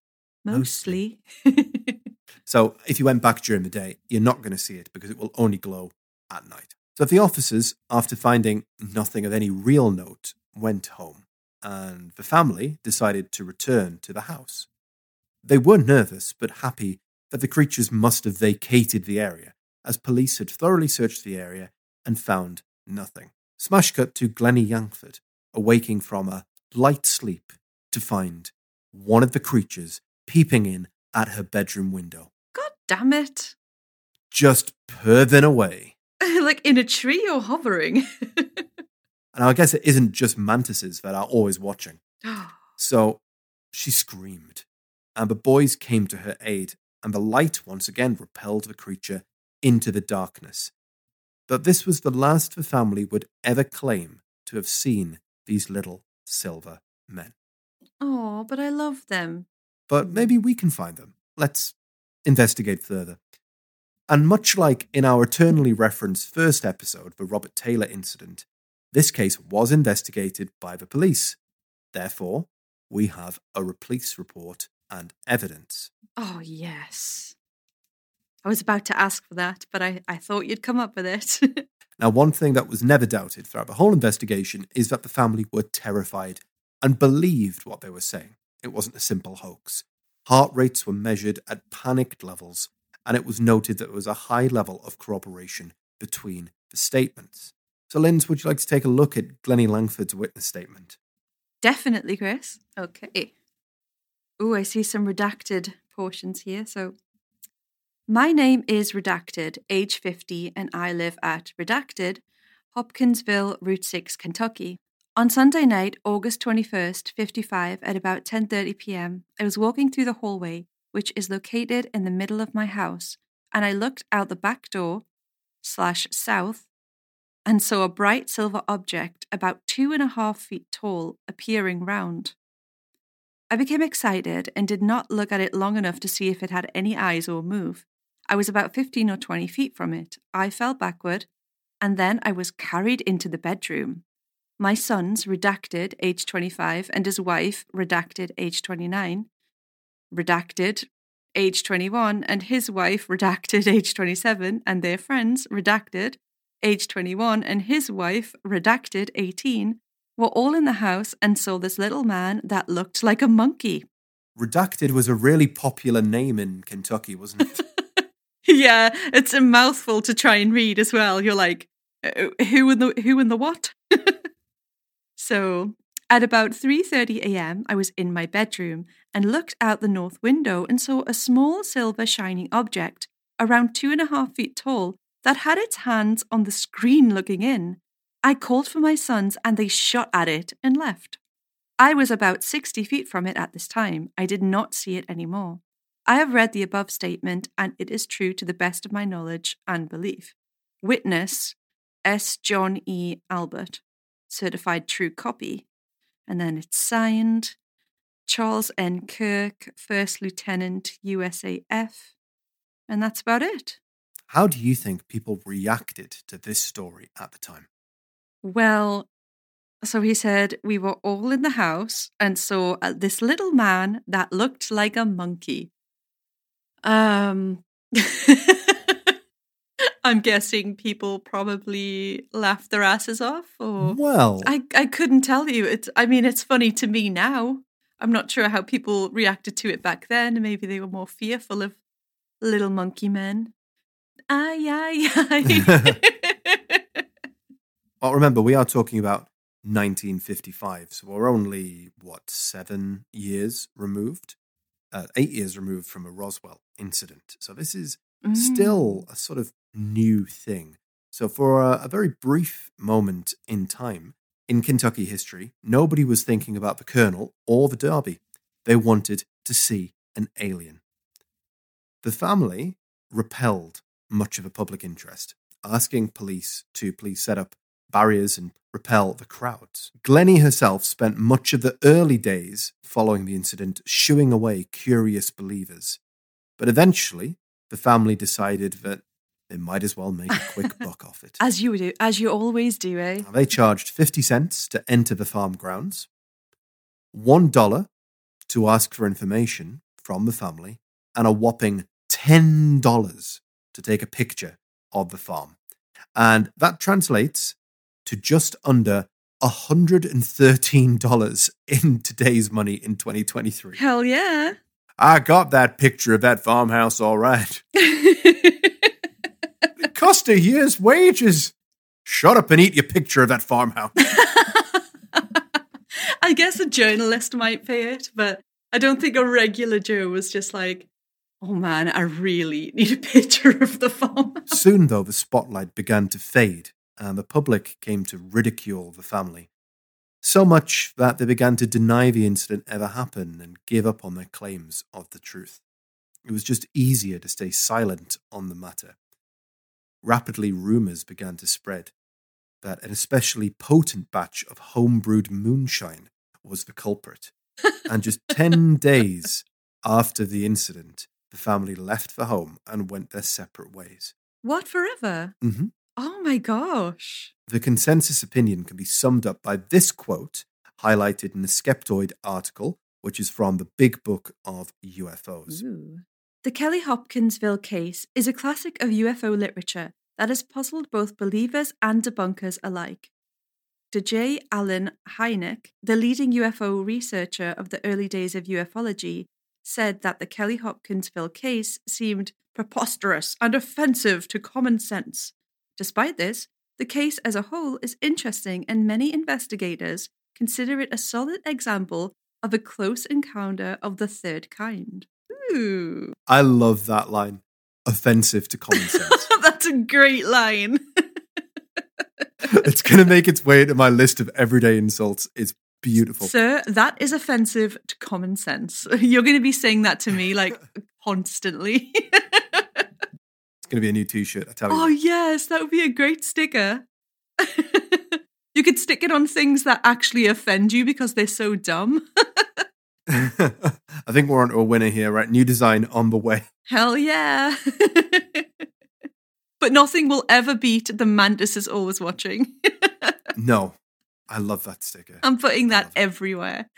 mostly. [LAUGHS] So if you went back during the day, you're not going to see it because it will only glow at night. So the officers, after finding nothing of any real note, went home, and the family decided to return to the house. They were nervous but happy that the creatures must have vacated the area, as police had thoroughly searched the area and found nothing. Smash cut to Glennie Lankford, awaking from a light sleep to find one of the creatures peeping in at her bedroom window, God damn it. just purring away. [LAUGHS] like in a tree or hovering. [LAUGHS] And I guess it isn't just mantises that are always watching. [GASPS] So she screamed, and the boys came to her aid, and the light once again repelled the creature into the darkness. But this was the last the family would ever claim to have seen these little silver men. oh, but I love them. But maybe we can find them. Let's investigate further. And much like in our eternally referenced first episode, the Robert Taylor incident, this case was investigated by the police. Therefore, we have a police report and evidence. Oh, yes. I was about to ask for that, but I, I thought you'd come up with it. [LAUGHS] Now, one thing that was never doubted throughout the whole investigation is that the family were terrified and believed what they were saying. It wasn't a simple hoax. Heart rates were measured at panicked levels, and it was noted that there was a high level of corroboration between the statements. So, Linz, would you like to take a look at Glennie Lankford's witness statement? Definitely, Chris. Okay. Oh, I see some redacted portions here. So, my name is Redacted, age 50, and I live at Redacted, Hopkinsville, Route 6, Kentucky. On Sunday night, August 21st, 55, at about 10:30 p.m., I was walking through the hallway, which is located in the middle of my house, and I looked out the back door slash south and saw a bright silver object about two and a half feet tall appearing round. I became excited and did not look at it long enough to see if it had any eyes or move. I was about 15 or 20 feet from it. I fell backward, and then I was carried into the bedroom. My son's redacted, age 25, and his wife, redacted, age 29. Redacted, age 21, and his wife, redacted, [LAUGHS] age 27, and their friends, redacted, age 21, and his wife, redacted, 18, were all in the house and saw this little man that looked like a monkey. Redacted was a really popular name in Kentucky, wasn't it? [LAUGHS] yeah, it's a mouthful to try and read as well. You're like, "Uh, who in the who in the what? [LAUGHS] so at about 3:30 a.m., I was in my bedroom and looked out the north window and saw a small silver shining object around two and a half feet tall that had its hands on the screen looking in. I called for my sons and they shot at it and left. I was about 60 feet from it at this time. I did not see it anymore. I have read the above statement and it is true to the best of my knowledge and belief. Witness S. John E. Albert, certified true copy. And then it's signed Charles N. Kirk, First Lieutenant, USAF. And that's about it. How do you think people reacted to this story at the time? Well, so he said, we were all in the house and saw uh, this little man that looked like a monkey. Um, [LAUGHS] I'm guessing people probably laughed their asses off, or Well, I, I couldn't tell you. It's, I mean, it's funny to me now. I'm not sure how people reacted to it back then. Maybe they were more fearful of little monkey men. Ay, ay, ay. [LAUGHS] well, remember, we are talking about 1955, so we're only, what, seven years removed? Uh, eight years removed from a Roswell incident. So this is still a sort of new thing. So, for a, a very brief moment in time in Kentucky history, nobody was thinking about the Colonel or the Derby. They wanted to see an alien. The family repelled much of a public interest, asking police to please set up barriers and repel the crowds. Glennie herself spent much of the early days following the incident shooing away curious believers. But eventually, the family decided that they might as well make a quick [LAUGHS] buck off it. As you do, as you always do, eh? Now, They charged 50 cents to enter the farm grounds, $1 to ask for information from the family, and a whopping $10 to take a picture of the farm. And that translates to just under $113 in today's money in 2023. Hell yeah. I got that picture of that farmhouse all right. [LAUGHS] It cost a year's wages. Shut up and eat your picture of that farmhouse. [LAUGHS] I guess a journalist might pay it, but I don't think a regular Joe was just like, oh man, I really [LAUGHS] need a picture of the farm. [LAUGHS] Soon, though, the spotlight began to fade, and the public came to ridicule the family. So much that they began to deny the incident ever happened and give up on their claims of the truth. It was just easier to stay silent on the matter. Rapidly, rumours began to spread that an especially potent batch of homebrewed moonshine was the culprit. And just 10 [LAUGHS] days after the incident, the family left the home and went their separate ways. What forever? Mhm. Oh my gosh. The consensus opinion can be summed up by this quote, highlighted in the Skeptoid article, which is from the Big Book of UFOs. The Kelly Hopkinsville case is a classic of UFO literature that has puzzled both believers and debunkers alike. To J. Allen Hynek, the leading UFO researcher of the early days of ufology, said that the Kelly Hopkinsville case seemed preposterous and offensive to common sense. Despite this, the case as a whole is interesting, and many investigators consider it a solid example of a close encounter of the third kind. Ooh, I love that line. Offensive to common sense. [LAUGHS] that's a great line. [LAUGHS] it's going to make its way into my list of everyday insults. It's beautiful. Sir, that is offensive to common sense. [LAUGHS] You're going to be saying that to me like [LAUGHS] constantly. [LAUGHS] It's going to be a new t shirt, I tell you. oh, yes, that would be a great sticker. you could stick it on things that actually offend you because they're so dumb. I think we're on to a winner here, right? New design on the way. Hell yeah. but nothing will ever beat the Mantis is always watching. No, I love that sticker. I'm putting that everywhere.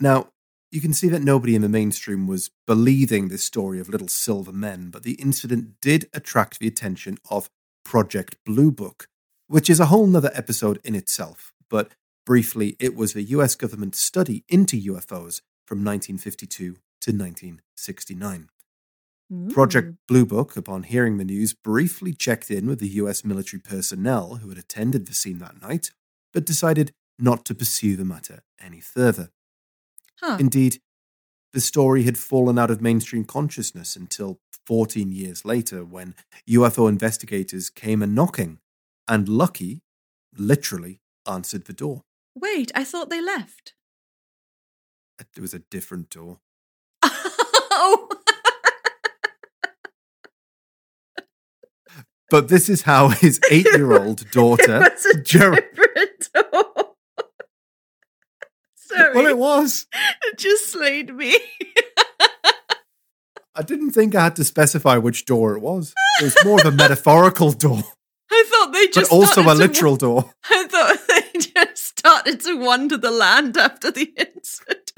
Now, you can see that nobody in the mainstream was believing this story of little silver men, but the incident did attract the attention of Project Blue Book, which is a whole nother episode in itself. But briefly, it was the US government study into UFOs from 1952 to 1969. Project mm. Blue Book, upon hearing the news, briefly checked in with the US military personnel who had attended the scene that night, but decided not to pursue the matter any further. Huh. Indeed, the story had fallen out of mainstream consciousness until 14 years later when UFO investigators came a knocking, and Lucky literally answered the door. Wait, I thought they left. It was a different door. [LAUGHS] oh. But this is how his [LAUGHS] eight year old [LAUGHS] daughter, it was a Gerald. different [LAUGHS] door. Sorry. Well, it was. It just slayed me. I didn't think I had to specify which door it was. It was more of a metaphorical door, I thought they but just also a literal door. I thought they just started to wander the land after the incident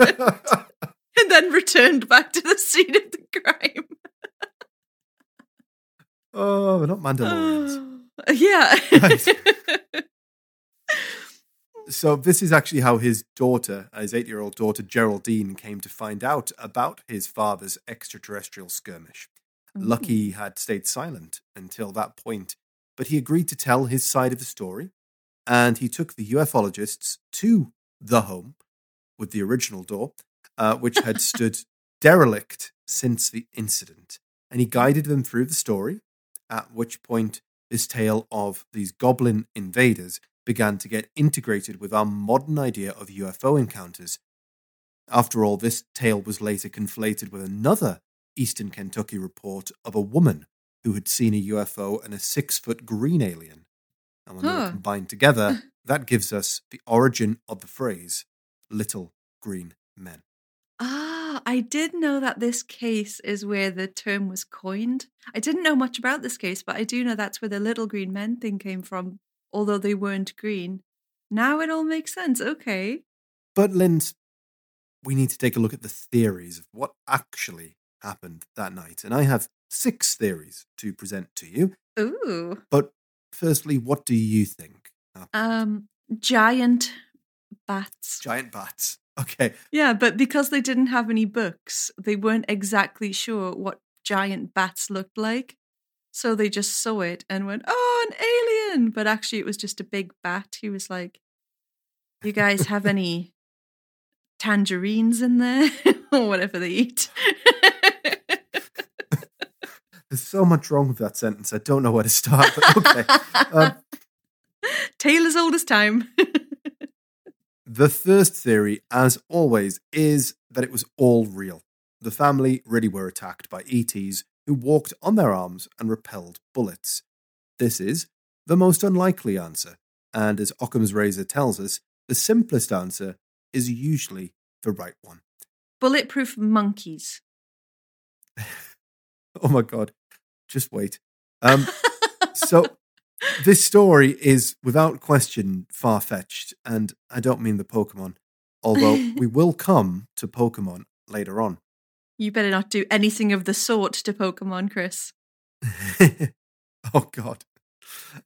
and then returned back to the scene of the crime. Oh, we're not Mandalorians. [GASPS] yeah. Right. [LAUGHS] So this is actually how his daughter, his eight-year-old daughter Geraldine, came to find out about his father's extraterrestrial skirmish. Lucky had stayed silent until that point, but he agreed to tell his side of the story, and he took the ufologists to the home with the original door, uh, which had [LAUGHS] stood derelict since the incident, and he guided them through the story. At which point, this tale of these goblin invaders began to get integrated with our modern idea of UFO encounters. After all, this tale was later conflated with another Eastern Kentucky report of a woman who had seen a UFO and a six foot green alien. And when they were combined together, [LAUGHS] that gives us the origin of the phrase little green men. Ah, I did know that this case is where the term was coined. I didn't know much about this case, but I do know that's where the little green men thing came from, although they weren't green. Now it all makes sense. Okay. But, Linz, we need to take a look at the theories of what actually happened that night. And I have six theories to present to you. Ooh. But firstly, what do you think? happened? Um, giant bats. Giant bats. [LAUGHS] Okay. Yeah, but because they didn't have any books, they weren't exactly sure what giant bats looked like. So they just saw it and went, oh, an alien. But actually, it was just a big bat. He was like, you guys have [LAUGHS] any tangerines in there? [LAUGHS] or whatever they eat. There's so much wrong with that sentence. I don't know where to start. Okay. um, Tale as old as time. The first theory, as always, is that it was all real. The family really were attacked by ETs who walked on their arms and repelled bullets. This is the most unlikely answer, and as Occam's razor tells us, the simplest answer is usually the right one. Bulletproof monkeys. [LAUGHS] Oh my god. Just wait. Um so [LAUGHS] this story is without question far fetched, and I don't mean the Pokemon, although [LAUGHS] we will come to Pokemon later on. You better not do anything of the sort to Pokemon, Chris. [LAUGHS] oh god.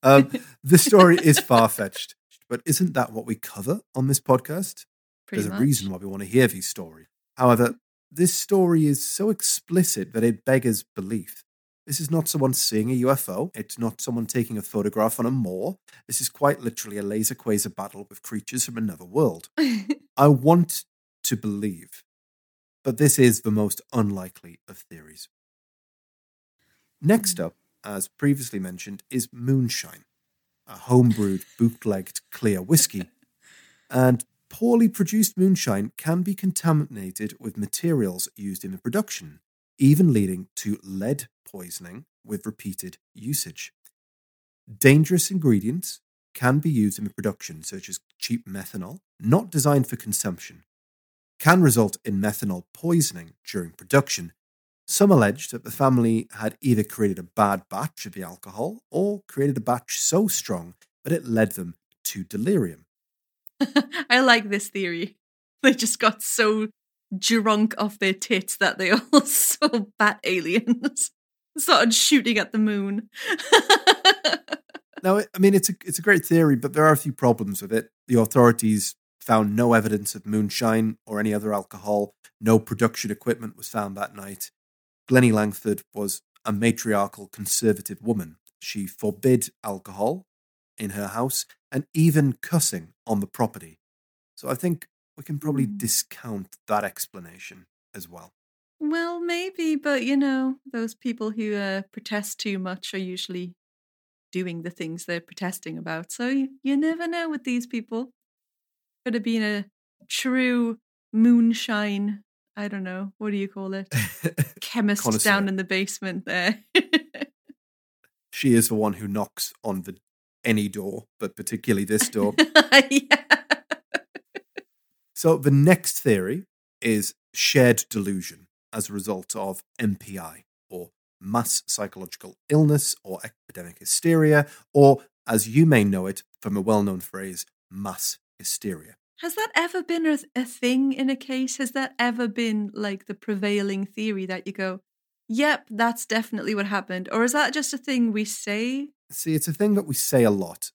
Um, the story is [LAUGHS] far fetched, but isn't that what we cover on this podcast? Pretty There's much. a reason why we want to hear these stories. However, this story is so explicit that it beggars belief. This is not someone seeing a UFO. It's not someone taking a photograph on a moor. This is quite literally a laser quasar battle with creatures from another world. [LAUGHS] I want to believe, but this is the most unlikely of theories. Next hmm. up, as previously mentioned, is moonshine, a homebrewed, [LAUGHS] bootlegged clear whiskey. And poorly produced moonshine can be contaminated with materials used in the production, even leading to lead poisoning with repeated usage. Dangerous ingredients can be used in the production, such as cheap methanol, not designed for consumption, can result in methanol poisoning during production. Some allege that the family had either created a bad batch of the alcohol or created a batch so strong that it led them to delirium. [LAUGHS] I like this theory. They just got so drunk off their tits that they [LAUGHS] all saw bat aliens. [LAUGHS] Started shooting at the moon. [LAUGHS] Now, I mean, it's a it's a great theory, but there are a few problems with it. The authorities found no evidence of moonshine or any other alcohol. No production equipment was found that night. Glennie Lankford was a matriarchal conservative woman. She forbid alcohol in her house and even cussing on the property. So I think we can probably Hmm. discount that explanation as well. well, maybe, but you know, those people who uh, protest too much are usually doing the things they're protesting about. So you, you never know with these people. Could have been a true moonshine. I don't know. What do you call it? [LAUGHS] Chemist Connoisseur. down in the basement there. she is the one who knocks on the any door, but particularly this door. [LAUGHS] yeah. So the next theory is shared delusion as a result of MPI, or mass psychological illness, or epidemic hysteria, or as you may know it from a well known phrase, mass hysteria. Has that ever been a, a thing in a case? Has that ever been like the prevailing theory that you go, yep, that's definitely what happened? Or is that just a thing we say? See, it's a thing that we say a lot,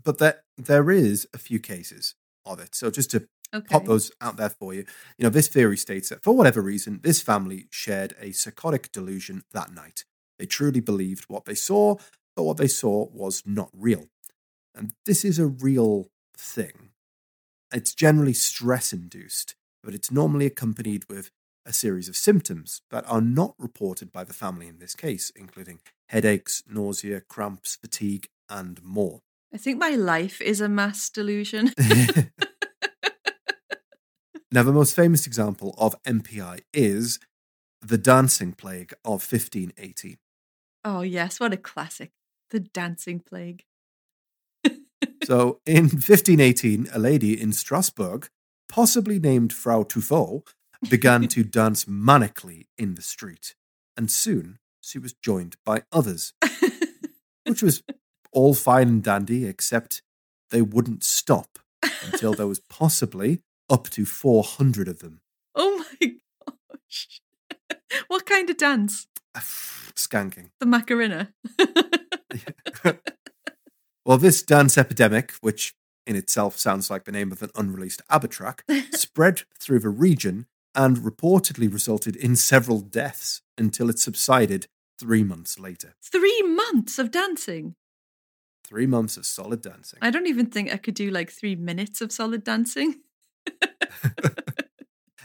but there, there is a few cases of it. So just to Okay. pop those out there for you. You know, this theory states that for whatever reason, this family shared a psychotic delusion that night. They truly believed what they saw, but what they saw was not real. And this is a real thing. It's generally stress induced, but it's normally accompanied with a series of symptoms that are not reported by the family in this case, including headaches, nausea, cramps, fatigue, and more. I think my life is a mass delusion. [LAUGHS] [LAUGHS] Now, the most famous example of MPI is the dancing plague of 1518. oh, yes, what a classic. The dancing plague. [LAUGHS] So, in 1518, a lady in Strasbourg, possibly named Frau Tufo, began to [LAUGHS] dance manically in the street. And soon she was joined by others, which was all fine and dandy, except they wouldn't stop until there was possibly up to 400 of them. oh my gosh. [LAUGHS] what kind of dance? Skanking. The Macarena. [LAUGHS] Well, this dance epidemic, which in itself sounds like the name of an unreleased ABBA track, [LAUGHS] spread through the region and reportedly resulted in several deaths until it subsided three months later. Three months of dancing. Three months of solid dancing. I don't even think I could do like three minutes of solid dancing. [LAUGHS]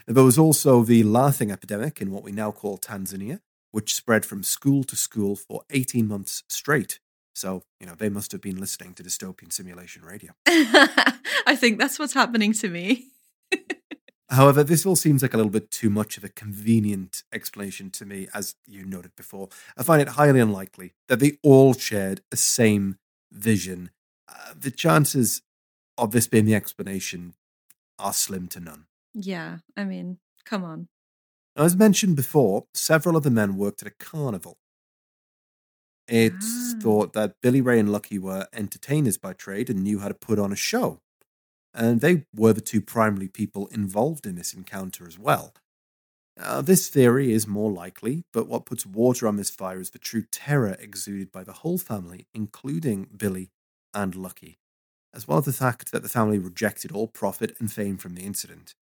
There was also the laughing epidemic in what we now call Tanzania, which spread from school to school for 18 months straight. So, you know, they must have been listening to dystopian simulation radio. [LAUGHS] I think that's what's happening to me. [LAUGHS] However, this all seems like a little bit too much of a convenient explanation to me, as you noted before. I find it highly unlikely that they all shared a same vision. Uh, the chances of this being the explanation are slim to none. Yeah, I mean, come on. As mentioned before, several of the men worked at a carnival. It's Ah. thought that Billy Ray and Lucky were entertainers by trade and knew how to put on a show. And they were the two primary people involved in this encounter as well. Uh, this theory is more likely, but what puts water on this fire is the true terror exuded by the whole family, including Billy and Lucky, as well as the fact that the family rejected all profit and fame from the incident.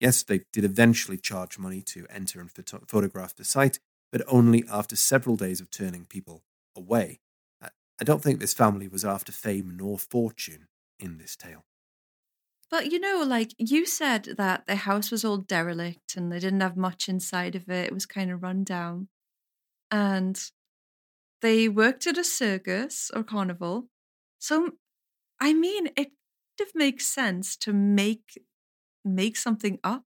Yes, they did eventually charge money to enter and photo- photograph the site, but only after several days of turning people away. I- don't think this family was after fame nor fortune in this tale. But you know, like you said that the house was all derelict and they didn't have much inside of it. It was kind of run down. And they worked at a circus or carnival. So I mean, it kind of makes sense to make make something up.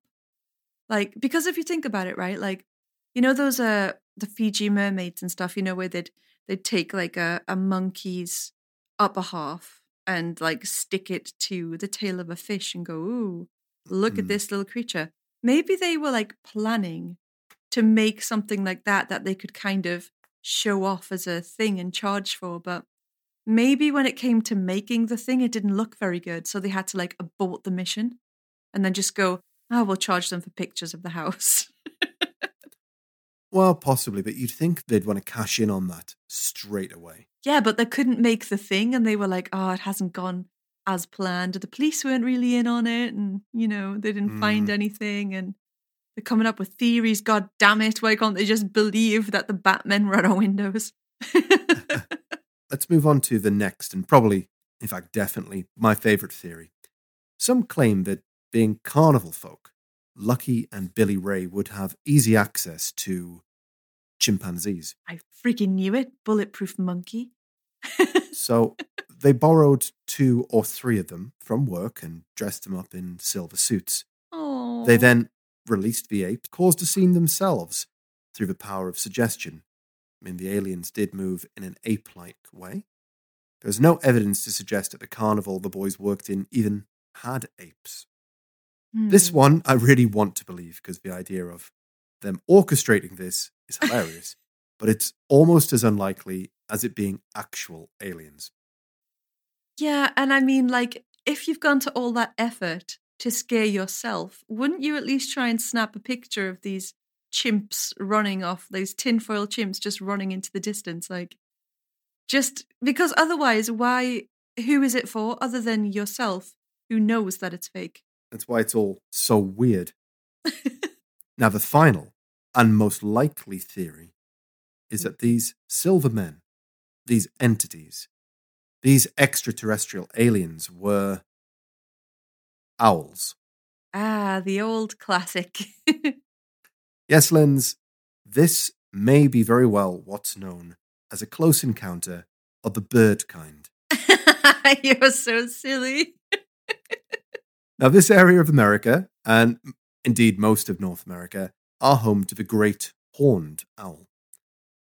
Like because if you think about it, right? Like you know those uh the Fiji mermaids and stuff, you know, where they'd they'd take like a, a monkey's upper half and like stick it to the tail of a fish and go, ooh, look at Mm. this little creature. Maybe they were like planning to make something like that that they could kind of show off as a thing and charge for, but maybe when it came to making the thing, it didn't look very good. So they had to like abort the mission and then just go, oh, we'll charge them for pictures of the house. Well, possibly, but you'd think they'd want to cash in on that straight away. yeah, but they couldn't make the thing. And they were like, oh, it hasn't gone as planned. The police weren't really in on it. And, you know, they didn't find Mm. anything. And they're coming up with theories. God damn it. Why can't they just believe that the Batmen were at our windows? [LAUGHS] Let's move on to the next, and probably, in fact, definitely my favourite theory. Some claim that being carnival folk, Lucky and Billy Ray would have easy access to chimpanzees. I freaking knew it. Bulletproof monkey. [LAUGHS] So they borrowed two or three of them from work and dressed them up in silver suits. Oh. They then released the apes, caused a scene themselves through the power of suggestion. I mean, the aliens did move in an ape like way. There's no evidence to suggest that the carnival the boys worked in even had apes. This Hmm. one I really want to believe because the idea of them orchestrating this is hilarious, but it's almost as unlikely as it being actual aliens. Yeah, and I mean, like, if you've gone to all that effort to scare yourself, wouldn't you at least try and snap a picture of these chimps running off, those tinfoil chimps just running into the distance? Like, just because otherwise, why, who is it for other than yourself who knows that it's fake? That's why it's all so weird. now, the final and most likely theory is that these silver men, these entities, these extraterrestrial aliens were owls. Ah, the old classic. [LAUGHS] Yes, Linz, this may be very well what's known as a close encounter of the bird kind. [LAUGHS] You're so silly. Now, this area of America, and indeed most of North America, are home to the great horned owl.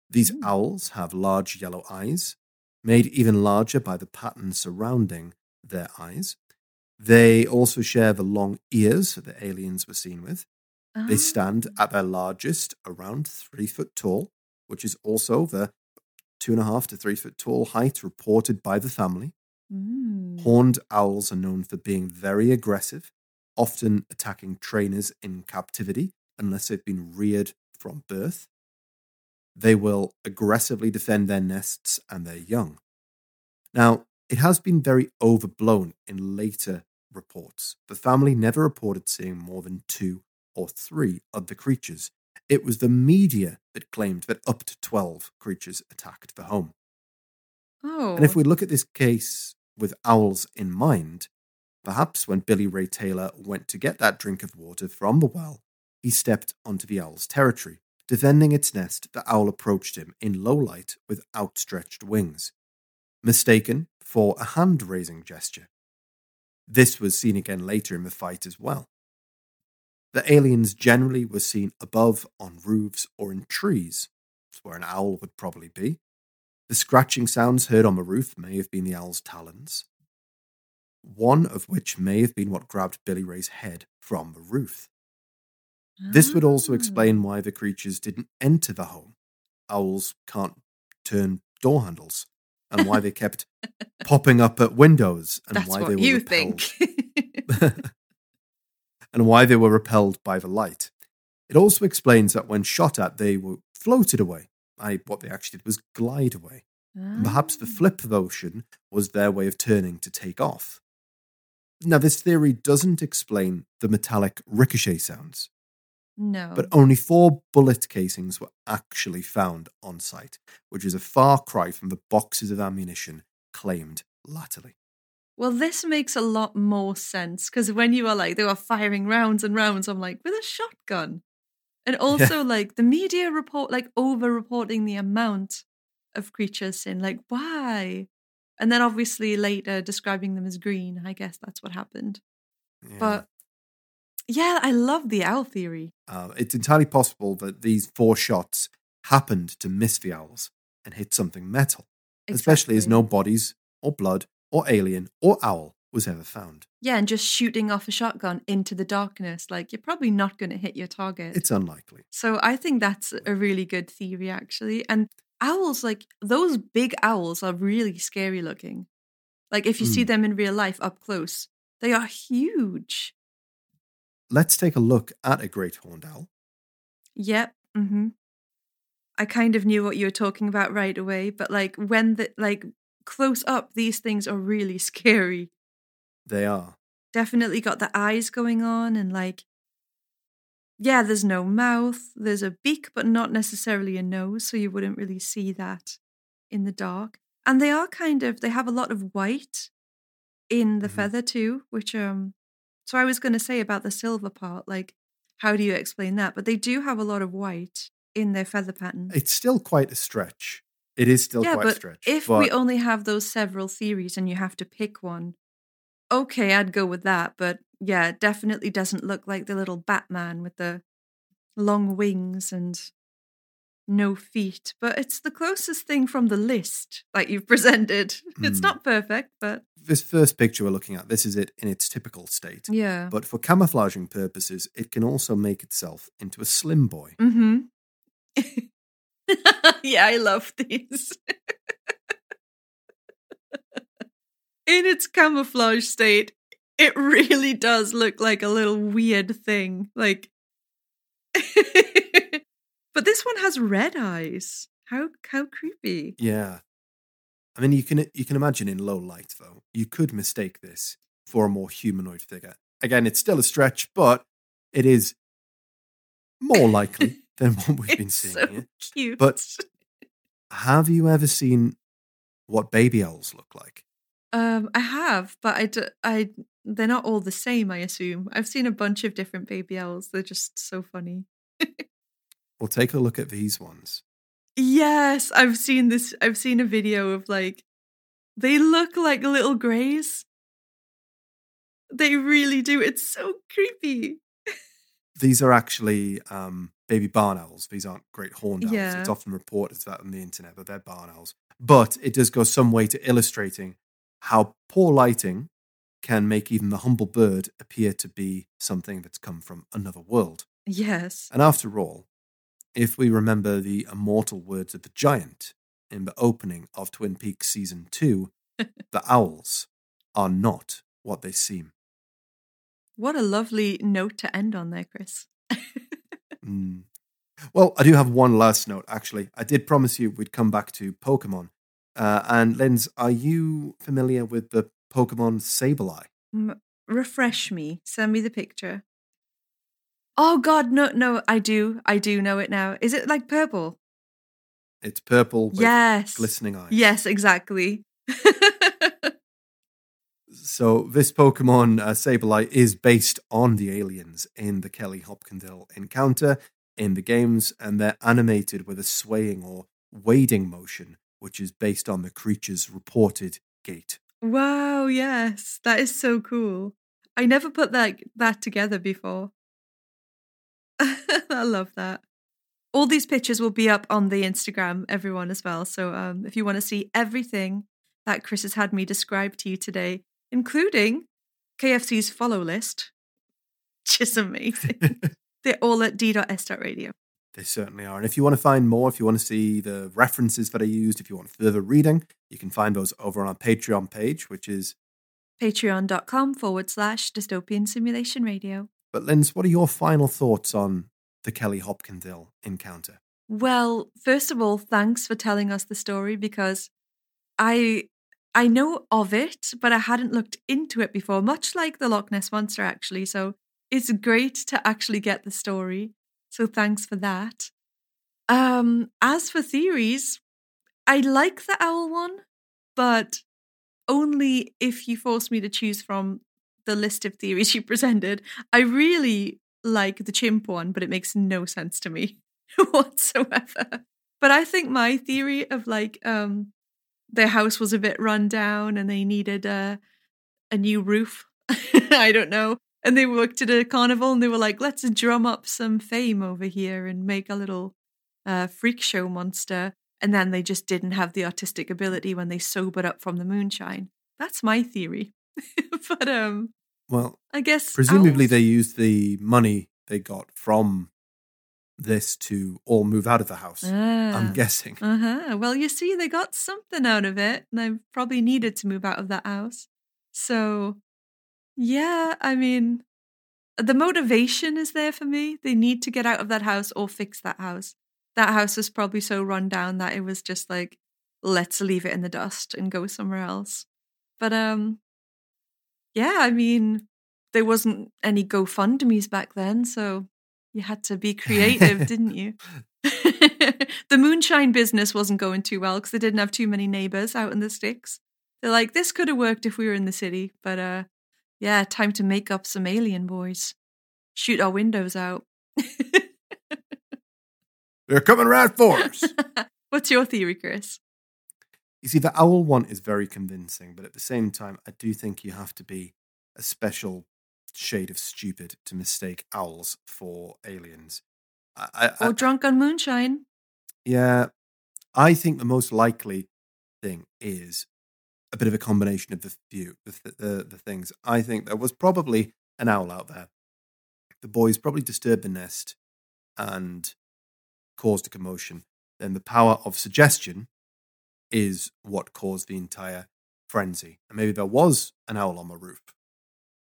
These Ooh. owls have large yellow eyes, made even larger by the pattern surrounding their eyes. They also share the long ears that the aliens were seen with. They stand Ah. at their largest around three foot tall, which is also the two and a half to three foot tall height reported by the family. Mm. Horned owls are known for being very aggressive, often attacking trainers in captivity unless they've been reared from birth. They will aggressively defend their nests and their young. Now, it has been very overblown in later reports. The family never reported seeing more than two or three other creatures. It was the media that claimed that up to 12 creatures attacked the home. Oh. And if oh. we look at this case with owls in mind, perhaps when Billy Ray Taylor went to get that drink of water from the well, he stepped onto the owl's territory. Defending its nest, the owl approached him in low light with outstretched wings, mistaken for a hand raising gesture. This was seen again later in the fight as well. The aliens generally were seen above on roofs or in trees. That's where an owl would probably be. The scratching sounds heard on the roof may have been the owl's talons, one of which may have been what grabbed Billy Ray's head from the roof. This would also Ah. explain why the creatures didn't enter the home. Owls can't turn door handles, and why they kept [LAUGHS] popping up at windows, and That's why what they were you repelled. think. [LAUGHS] [LAUGHS] and why they were repelled by the light. It also explains that when shot at, they were floated away. I, what they actually did was glide away. And perhaps the Ah. flip motion was their way of turning to take off. Now, this theory doesn't explain the metallic ricochet sounds, No. but only four bullet casings were actually found on site, which is a far cry from the boxes of ammunition claimed latterly. Well, this makes a lot more sense because when you are like, they were firing rounds and rounds, I'm like, with a shotgun. And [LAUGHS] also, like, the media report, like, over reporting the amount of creatures in, like, why? And then obviously later describing them as green. I guess that's what happened. Yeah. But yeah, I love the owl theory. Uh, it's entirely possible that these four shots happened to miss the owls and hit something metal, especially as no bodies or blood or alien or owl was ever found. Yeah, and just shooting off a shotgun into the darkness, like, you're probably not going to hit your target. It's unlikely. So I think that's a really good theory, actually. And owls, like those big owls, are really scary looking. Like if you see Mm. them in real life up close, they are huge. Let's take a look at a great horned owl. Yep. Mm-hmm. I kind of knew what you were talking about right away, but like when the like close up, these things are really scary. They are. Definitely got the eyes going on, and like, yeah, there's no mouth. There's a beak, but not necessarily a nose, so you wouldn't really see that in the dark. And they are kind of they have a lot of white in the Mhm. feather too, which um. So I was going to say about the silver part, like, how do you explain that? But they do have a lot of white in their feather pattern. It's still quite a stretch. It is still yeah, quite but stretch. if but we only have those several theories and you have to pick one, okay, I'd go with that. But yeah, it definitely doesn't look like the little Batman with the long wings and no feet. But it's the closest thing from the list that you've [LAUGHS] presented. It's Mm. not perfect, but this first picture we're looking at, this is it in its typical state. yeah. But for camouflaging purposes, it can also make itself into a slim boy. Mm-hmm. [LAUGHS] [LAUGHS] yeah, I love these. In its camouflage state, it really does look like a little weird thing. Like [LAUGHS] But this one has red eyes. How how creepy. Yeah. I mean, you can you can imagine in low light though, you could mistake this for a more humanoid figure. Again, it's still a stretch, but it is more likely than [LAUGHS] what we've been seeing so here. cute. But- Have you ever seen what baby owls look like? Um, I have, but I, d- I, they're not all the same. I assume I've seen a bunch of different baby owls. They're just so funny. [LAUGHS] Well, take a look at these ones. Yes, I've seen this. I've seen a video of like, they look like little greys. They really do. It's so creepy. [LAUGHS] These are actually um, baby barn owls. These aren't great horned owls. Yeah. It's often reported that on the internet, but they're barn owls. But it does go some way to illustrating how poor lighting can make even the humble bird appear to be something that's come from another world. Yes. And after all, if we remember the immortal words of the giant in the opening of Twin Peaks season two, [LAUGHS] the owls are not what they seem. What a lovely note to end on there, Chris. [LAUGHS] Mm. Well, I do have one last note, actually. I did promise you we'd come back to Pokemon. Uh, and Linz, are you familiar with the Pokemon Sableye? M- refresh me. Send me the picture. Oh God, no, no, I do, I do know it now. Is it like purple? It's purple with yes. glistening eyes. Yes, exactly. [LAUGHS] So this Pokemon uh, Sableye is based on the aliens in the Kelly Hopkinsville encounter in the games, and they're animated with a swaying or wading motion, which is based on the creature's reported gait. wow, yes, that is so cool. I never put that that together before. [LAUGHS] I love that. All these pictures will be up on the Instagram, everyone as well. So um, if you want to see everything that Chris has had me describe to you today, including KFC's follow list, which is amazing. [LAUGHS] They're all at d.s.radio. They certainly are. And if you want to find more, if you want to see the references that I used, if you want further reading, you can find those over on our Patreon page, which is. Patreon.com forward slash dystopian simulation radio. But Linz, what are your final thoughts on the Kelly Hopkinsville encounter? Well, first of all, thanks for telling us the story because I I know of it, but I hadn't looked into it before, much like the Loch Ness monster actually. So it's great to actually get the story. So thanks for that. Um as for theories, I like the owl one, but only if you force me to choose from the list of theories [LAUGHS] you presented. I really like the chimp one, but it makes no sense to me [LAUGHS] whatsoever. But I think my theory of like um their house was a bit run down and they needed a a new roof. [LAUGHS] I don't know. And they worked at a carnival and they were like, let's drum up some fame over here and make a little uh, freak show monster. And then they just didn't have the artistic ability when they sobered up from the moonshine. That's my theory. [LAUGHS] but um Well, I guess presumably owls- they used the money they got from this to all move out of the house. I'm Ah. guessing. Uh huh. Well, you see, they got something out of it, and they probably needed to move out of that house. So, yeah, I mean, the motivation is there for me. They need to get out of that house or fix that house. That house was probably so run down that it was just like, let's leave it in the dust and go somewhere else. But um, yeah, I mean, there wasn't any GoFundmes back then, so you had to be creative, [LAUGHS] didn't you? [LAUGHS] the moonshine business wasn't going too well because they didn't have too many neighbors out in the sticks. They're like, this could have worked if we were in the city, but uh, yeah, time to make up some alien boys, shoot our windows out. [LAUGHS] They're coming right for us. What's your theory, Chris? You see, the owl one is very convincing, but at the same time, I do think you have to be a special shade of stupid to mistake owls for aliens. I, I, Or drunk on moonshine? yeah, I think the most likely thing is a bit of a combination of the few, the, the, the things. I think there was probably an owl out there. The boys probably disturbed the nest and caused a commotion. Then the power of suggestion is what caused the entire frenzy. And maybe there was an owl on the roof,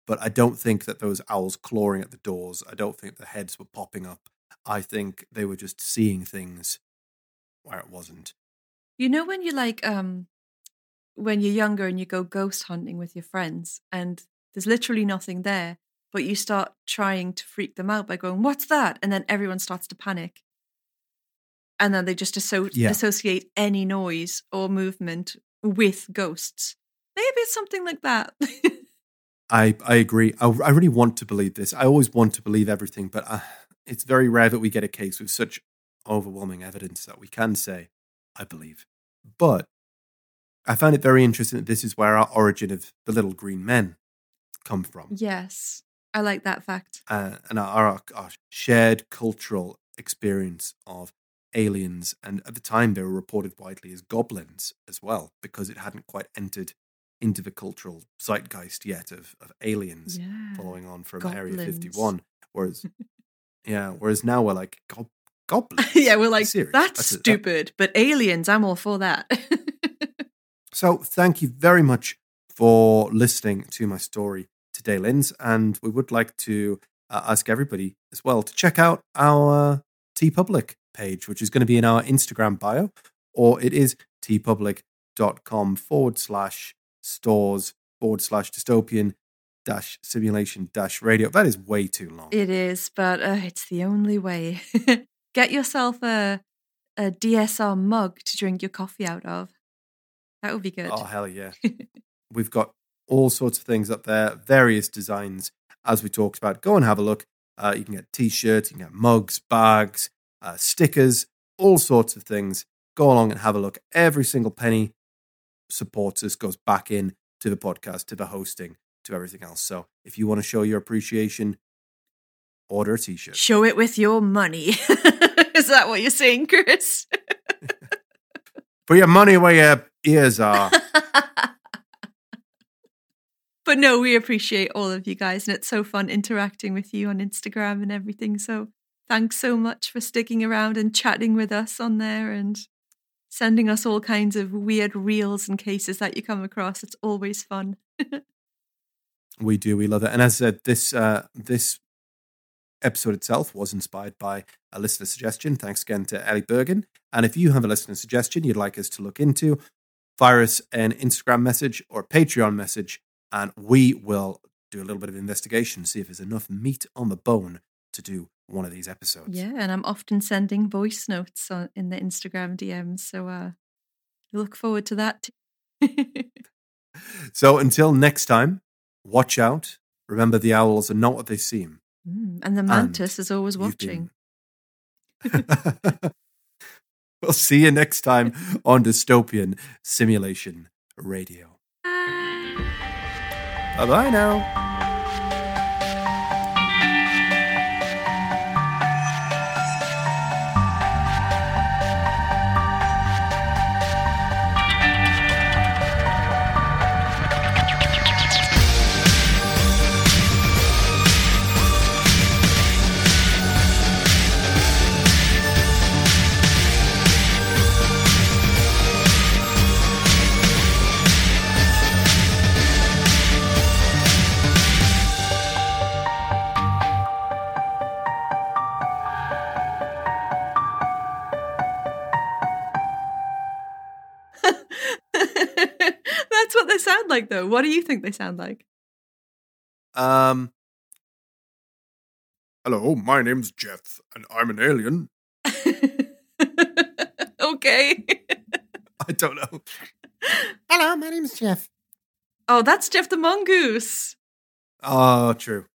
but I don't think that those owls clawing at the doors, I don't think the heads were popping up. I think they were just seeing things where it wasn't. You know when you like um when you're younger and you go ghost hunting with your friends and there's literally nothing there, but you start trying to freak them out by going, "What's that?" and then everyone starts to panic. And then they just asso- Yeah. associate any noise or movement with ghosts. Maybe it's something like that. [LAUGHS] I I agree. I, I really want to believe this. I always want to believe everything, but uh, it's very rare that we get a case with such overwhelming evidence that we can say, "I believe." But I find it very interesting that this is where our origin of the little green men come from, yes. I like that fact. uh, and our, our, our shared cultural experience of aliens. And at the time, they were reported widely as goblins as well, because it hadn't quite entered into the cultural zeitgeist yet of, of aliens Yeah. following on from Area 51. Whereas, [LAUGHS] yeah, whereas now we're like, Gob- goblins? [LAUGHS] yeah, we're like, Serious? that's a- that- stupid, but aliens, I'm all for that. [LAUGHS] So thank you very much for listening to my story today, Linz. And we would like to uh, ask everybody as well to check out our TeePublic page, which is going to be in our Instagram bio, or it is teepublic.com forward slash stores forward slash dystopian dash simulation dash radio. That is way too long. It is, but uh, it's the only way. [LAUGHS] Get yourself a a DSR mug to drink your coffee out of. That would be good. Oh, hell yeah. [LAUGHS] We've got all sorts of things up there, various designs, as we talked about. Go and have a look. Uh, you can get t shirts, you can get mugs, bags, uh, stickers, all sorts of things. Go along and have a look. Every single penny supports us, goes back in to the podcast, to the hosting, to everything else. So if you want to show your appreciation, order a t shirt. Show it with your money. [LAUGHS] is that what you're saying, Chris? [LAUGHS] Put your money where your ears are. [LAUGHS] but no, we appreciate all of you guys, and it's so fun interacting with you on Instagram and everything. So thanks so much for sticking around and chatting with us on there and sending us all kinds of weird reels and cases that you come across. It's always fun. [LAUGHS] We do. We love it. And as I said, this uh, this episode itself was inspired by a listener suggestion. Thanks again to Ellie Bergen. And if you have a listener suggestion you'd like us to look into, fire us an Instagram message or Patreon message, and we will do a little bit of investigation, see if there's enough meat on the bone to do one of these episodes. Yeah, and I'm often sending voice notes on, in the Instagram DMs, so uh, look forward to that. [LAUGHS] So until next time, watch out. Remember, the owls are not what they seem. Mm, and the mantis is always watching. [LAUGHS] we'll see you next time on Dystopian Simulation Radio. Bye bye now. What do you think they sound like? Um. Hello, my name's Jeff, and I'm an alien. [LAUGHS] okay. [LAUGHS] I don't know. Hello, my name's Jeff. Oh, that's Jeff the Mongoose. Oh, true.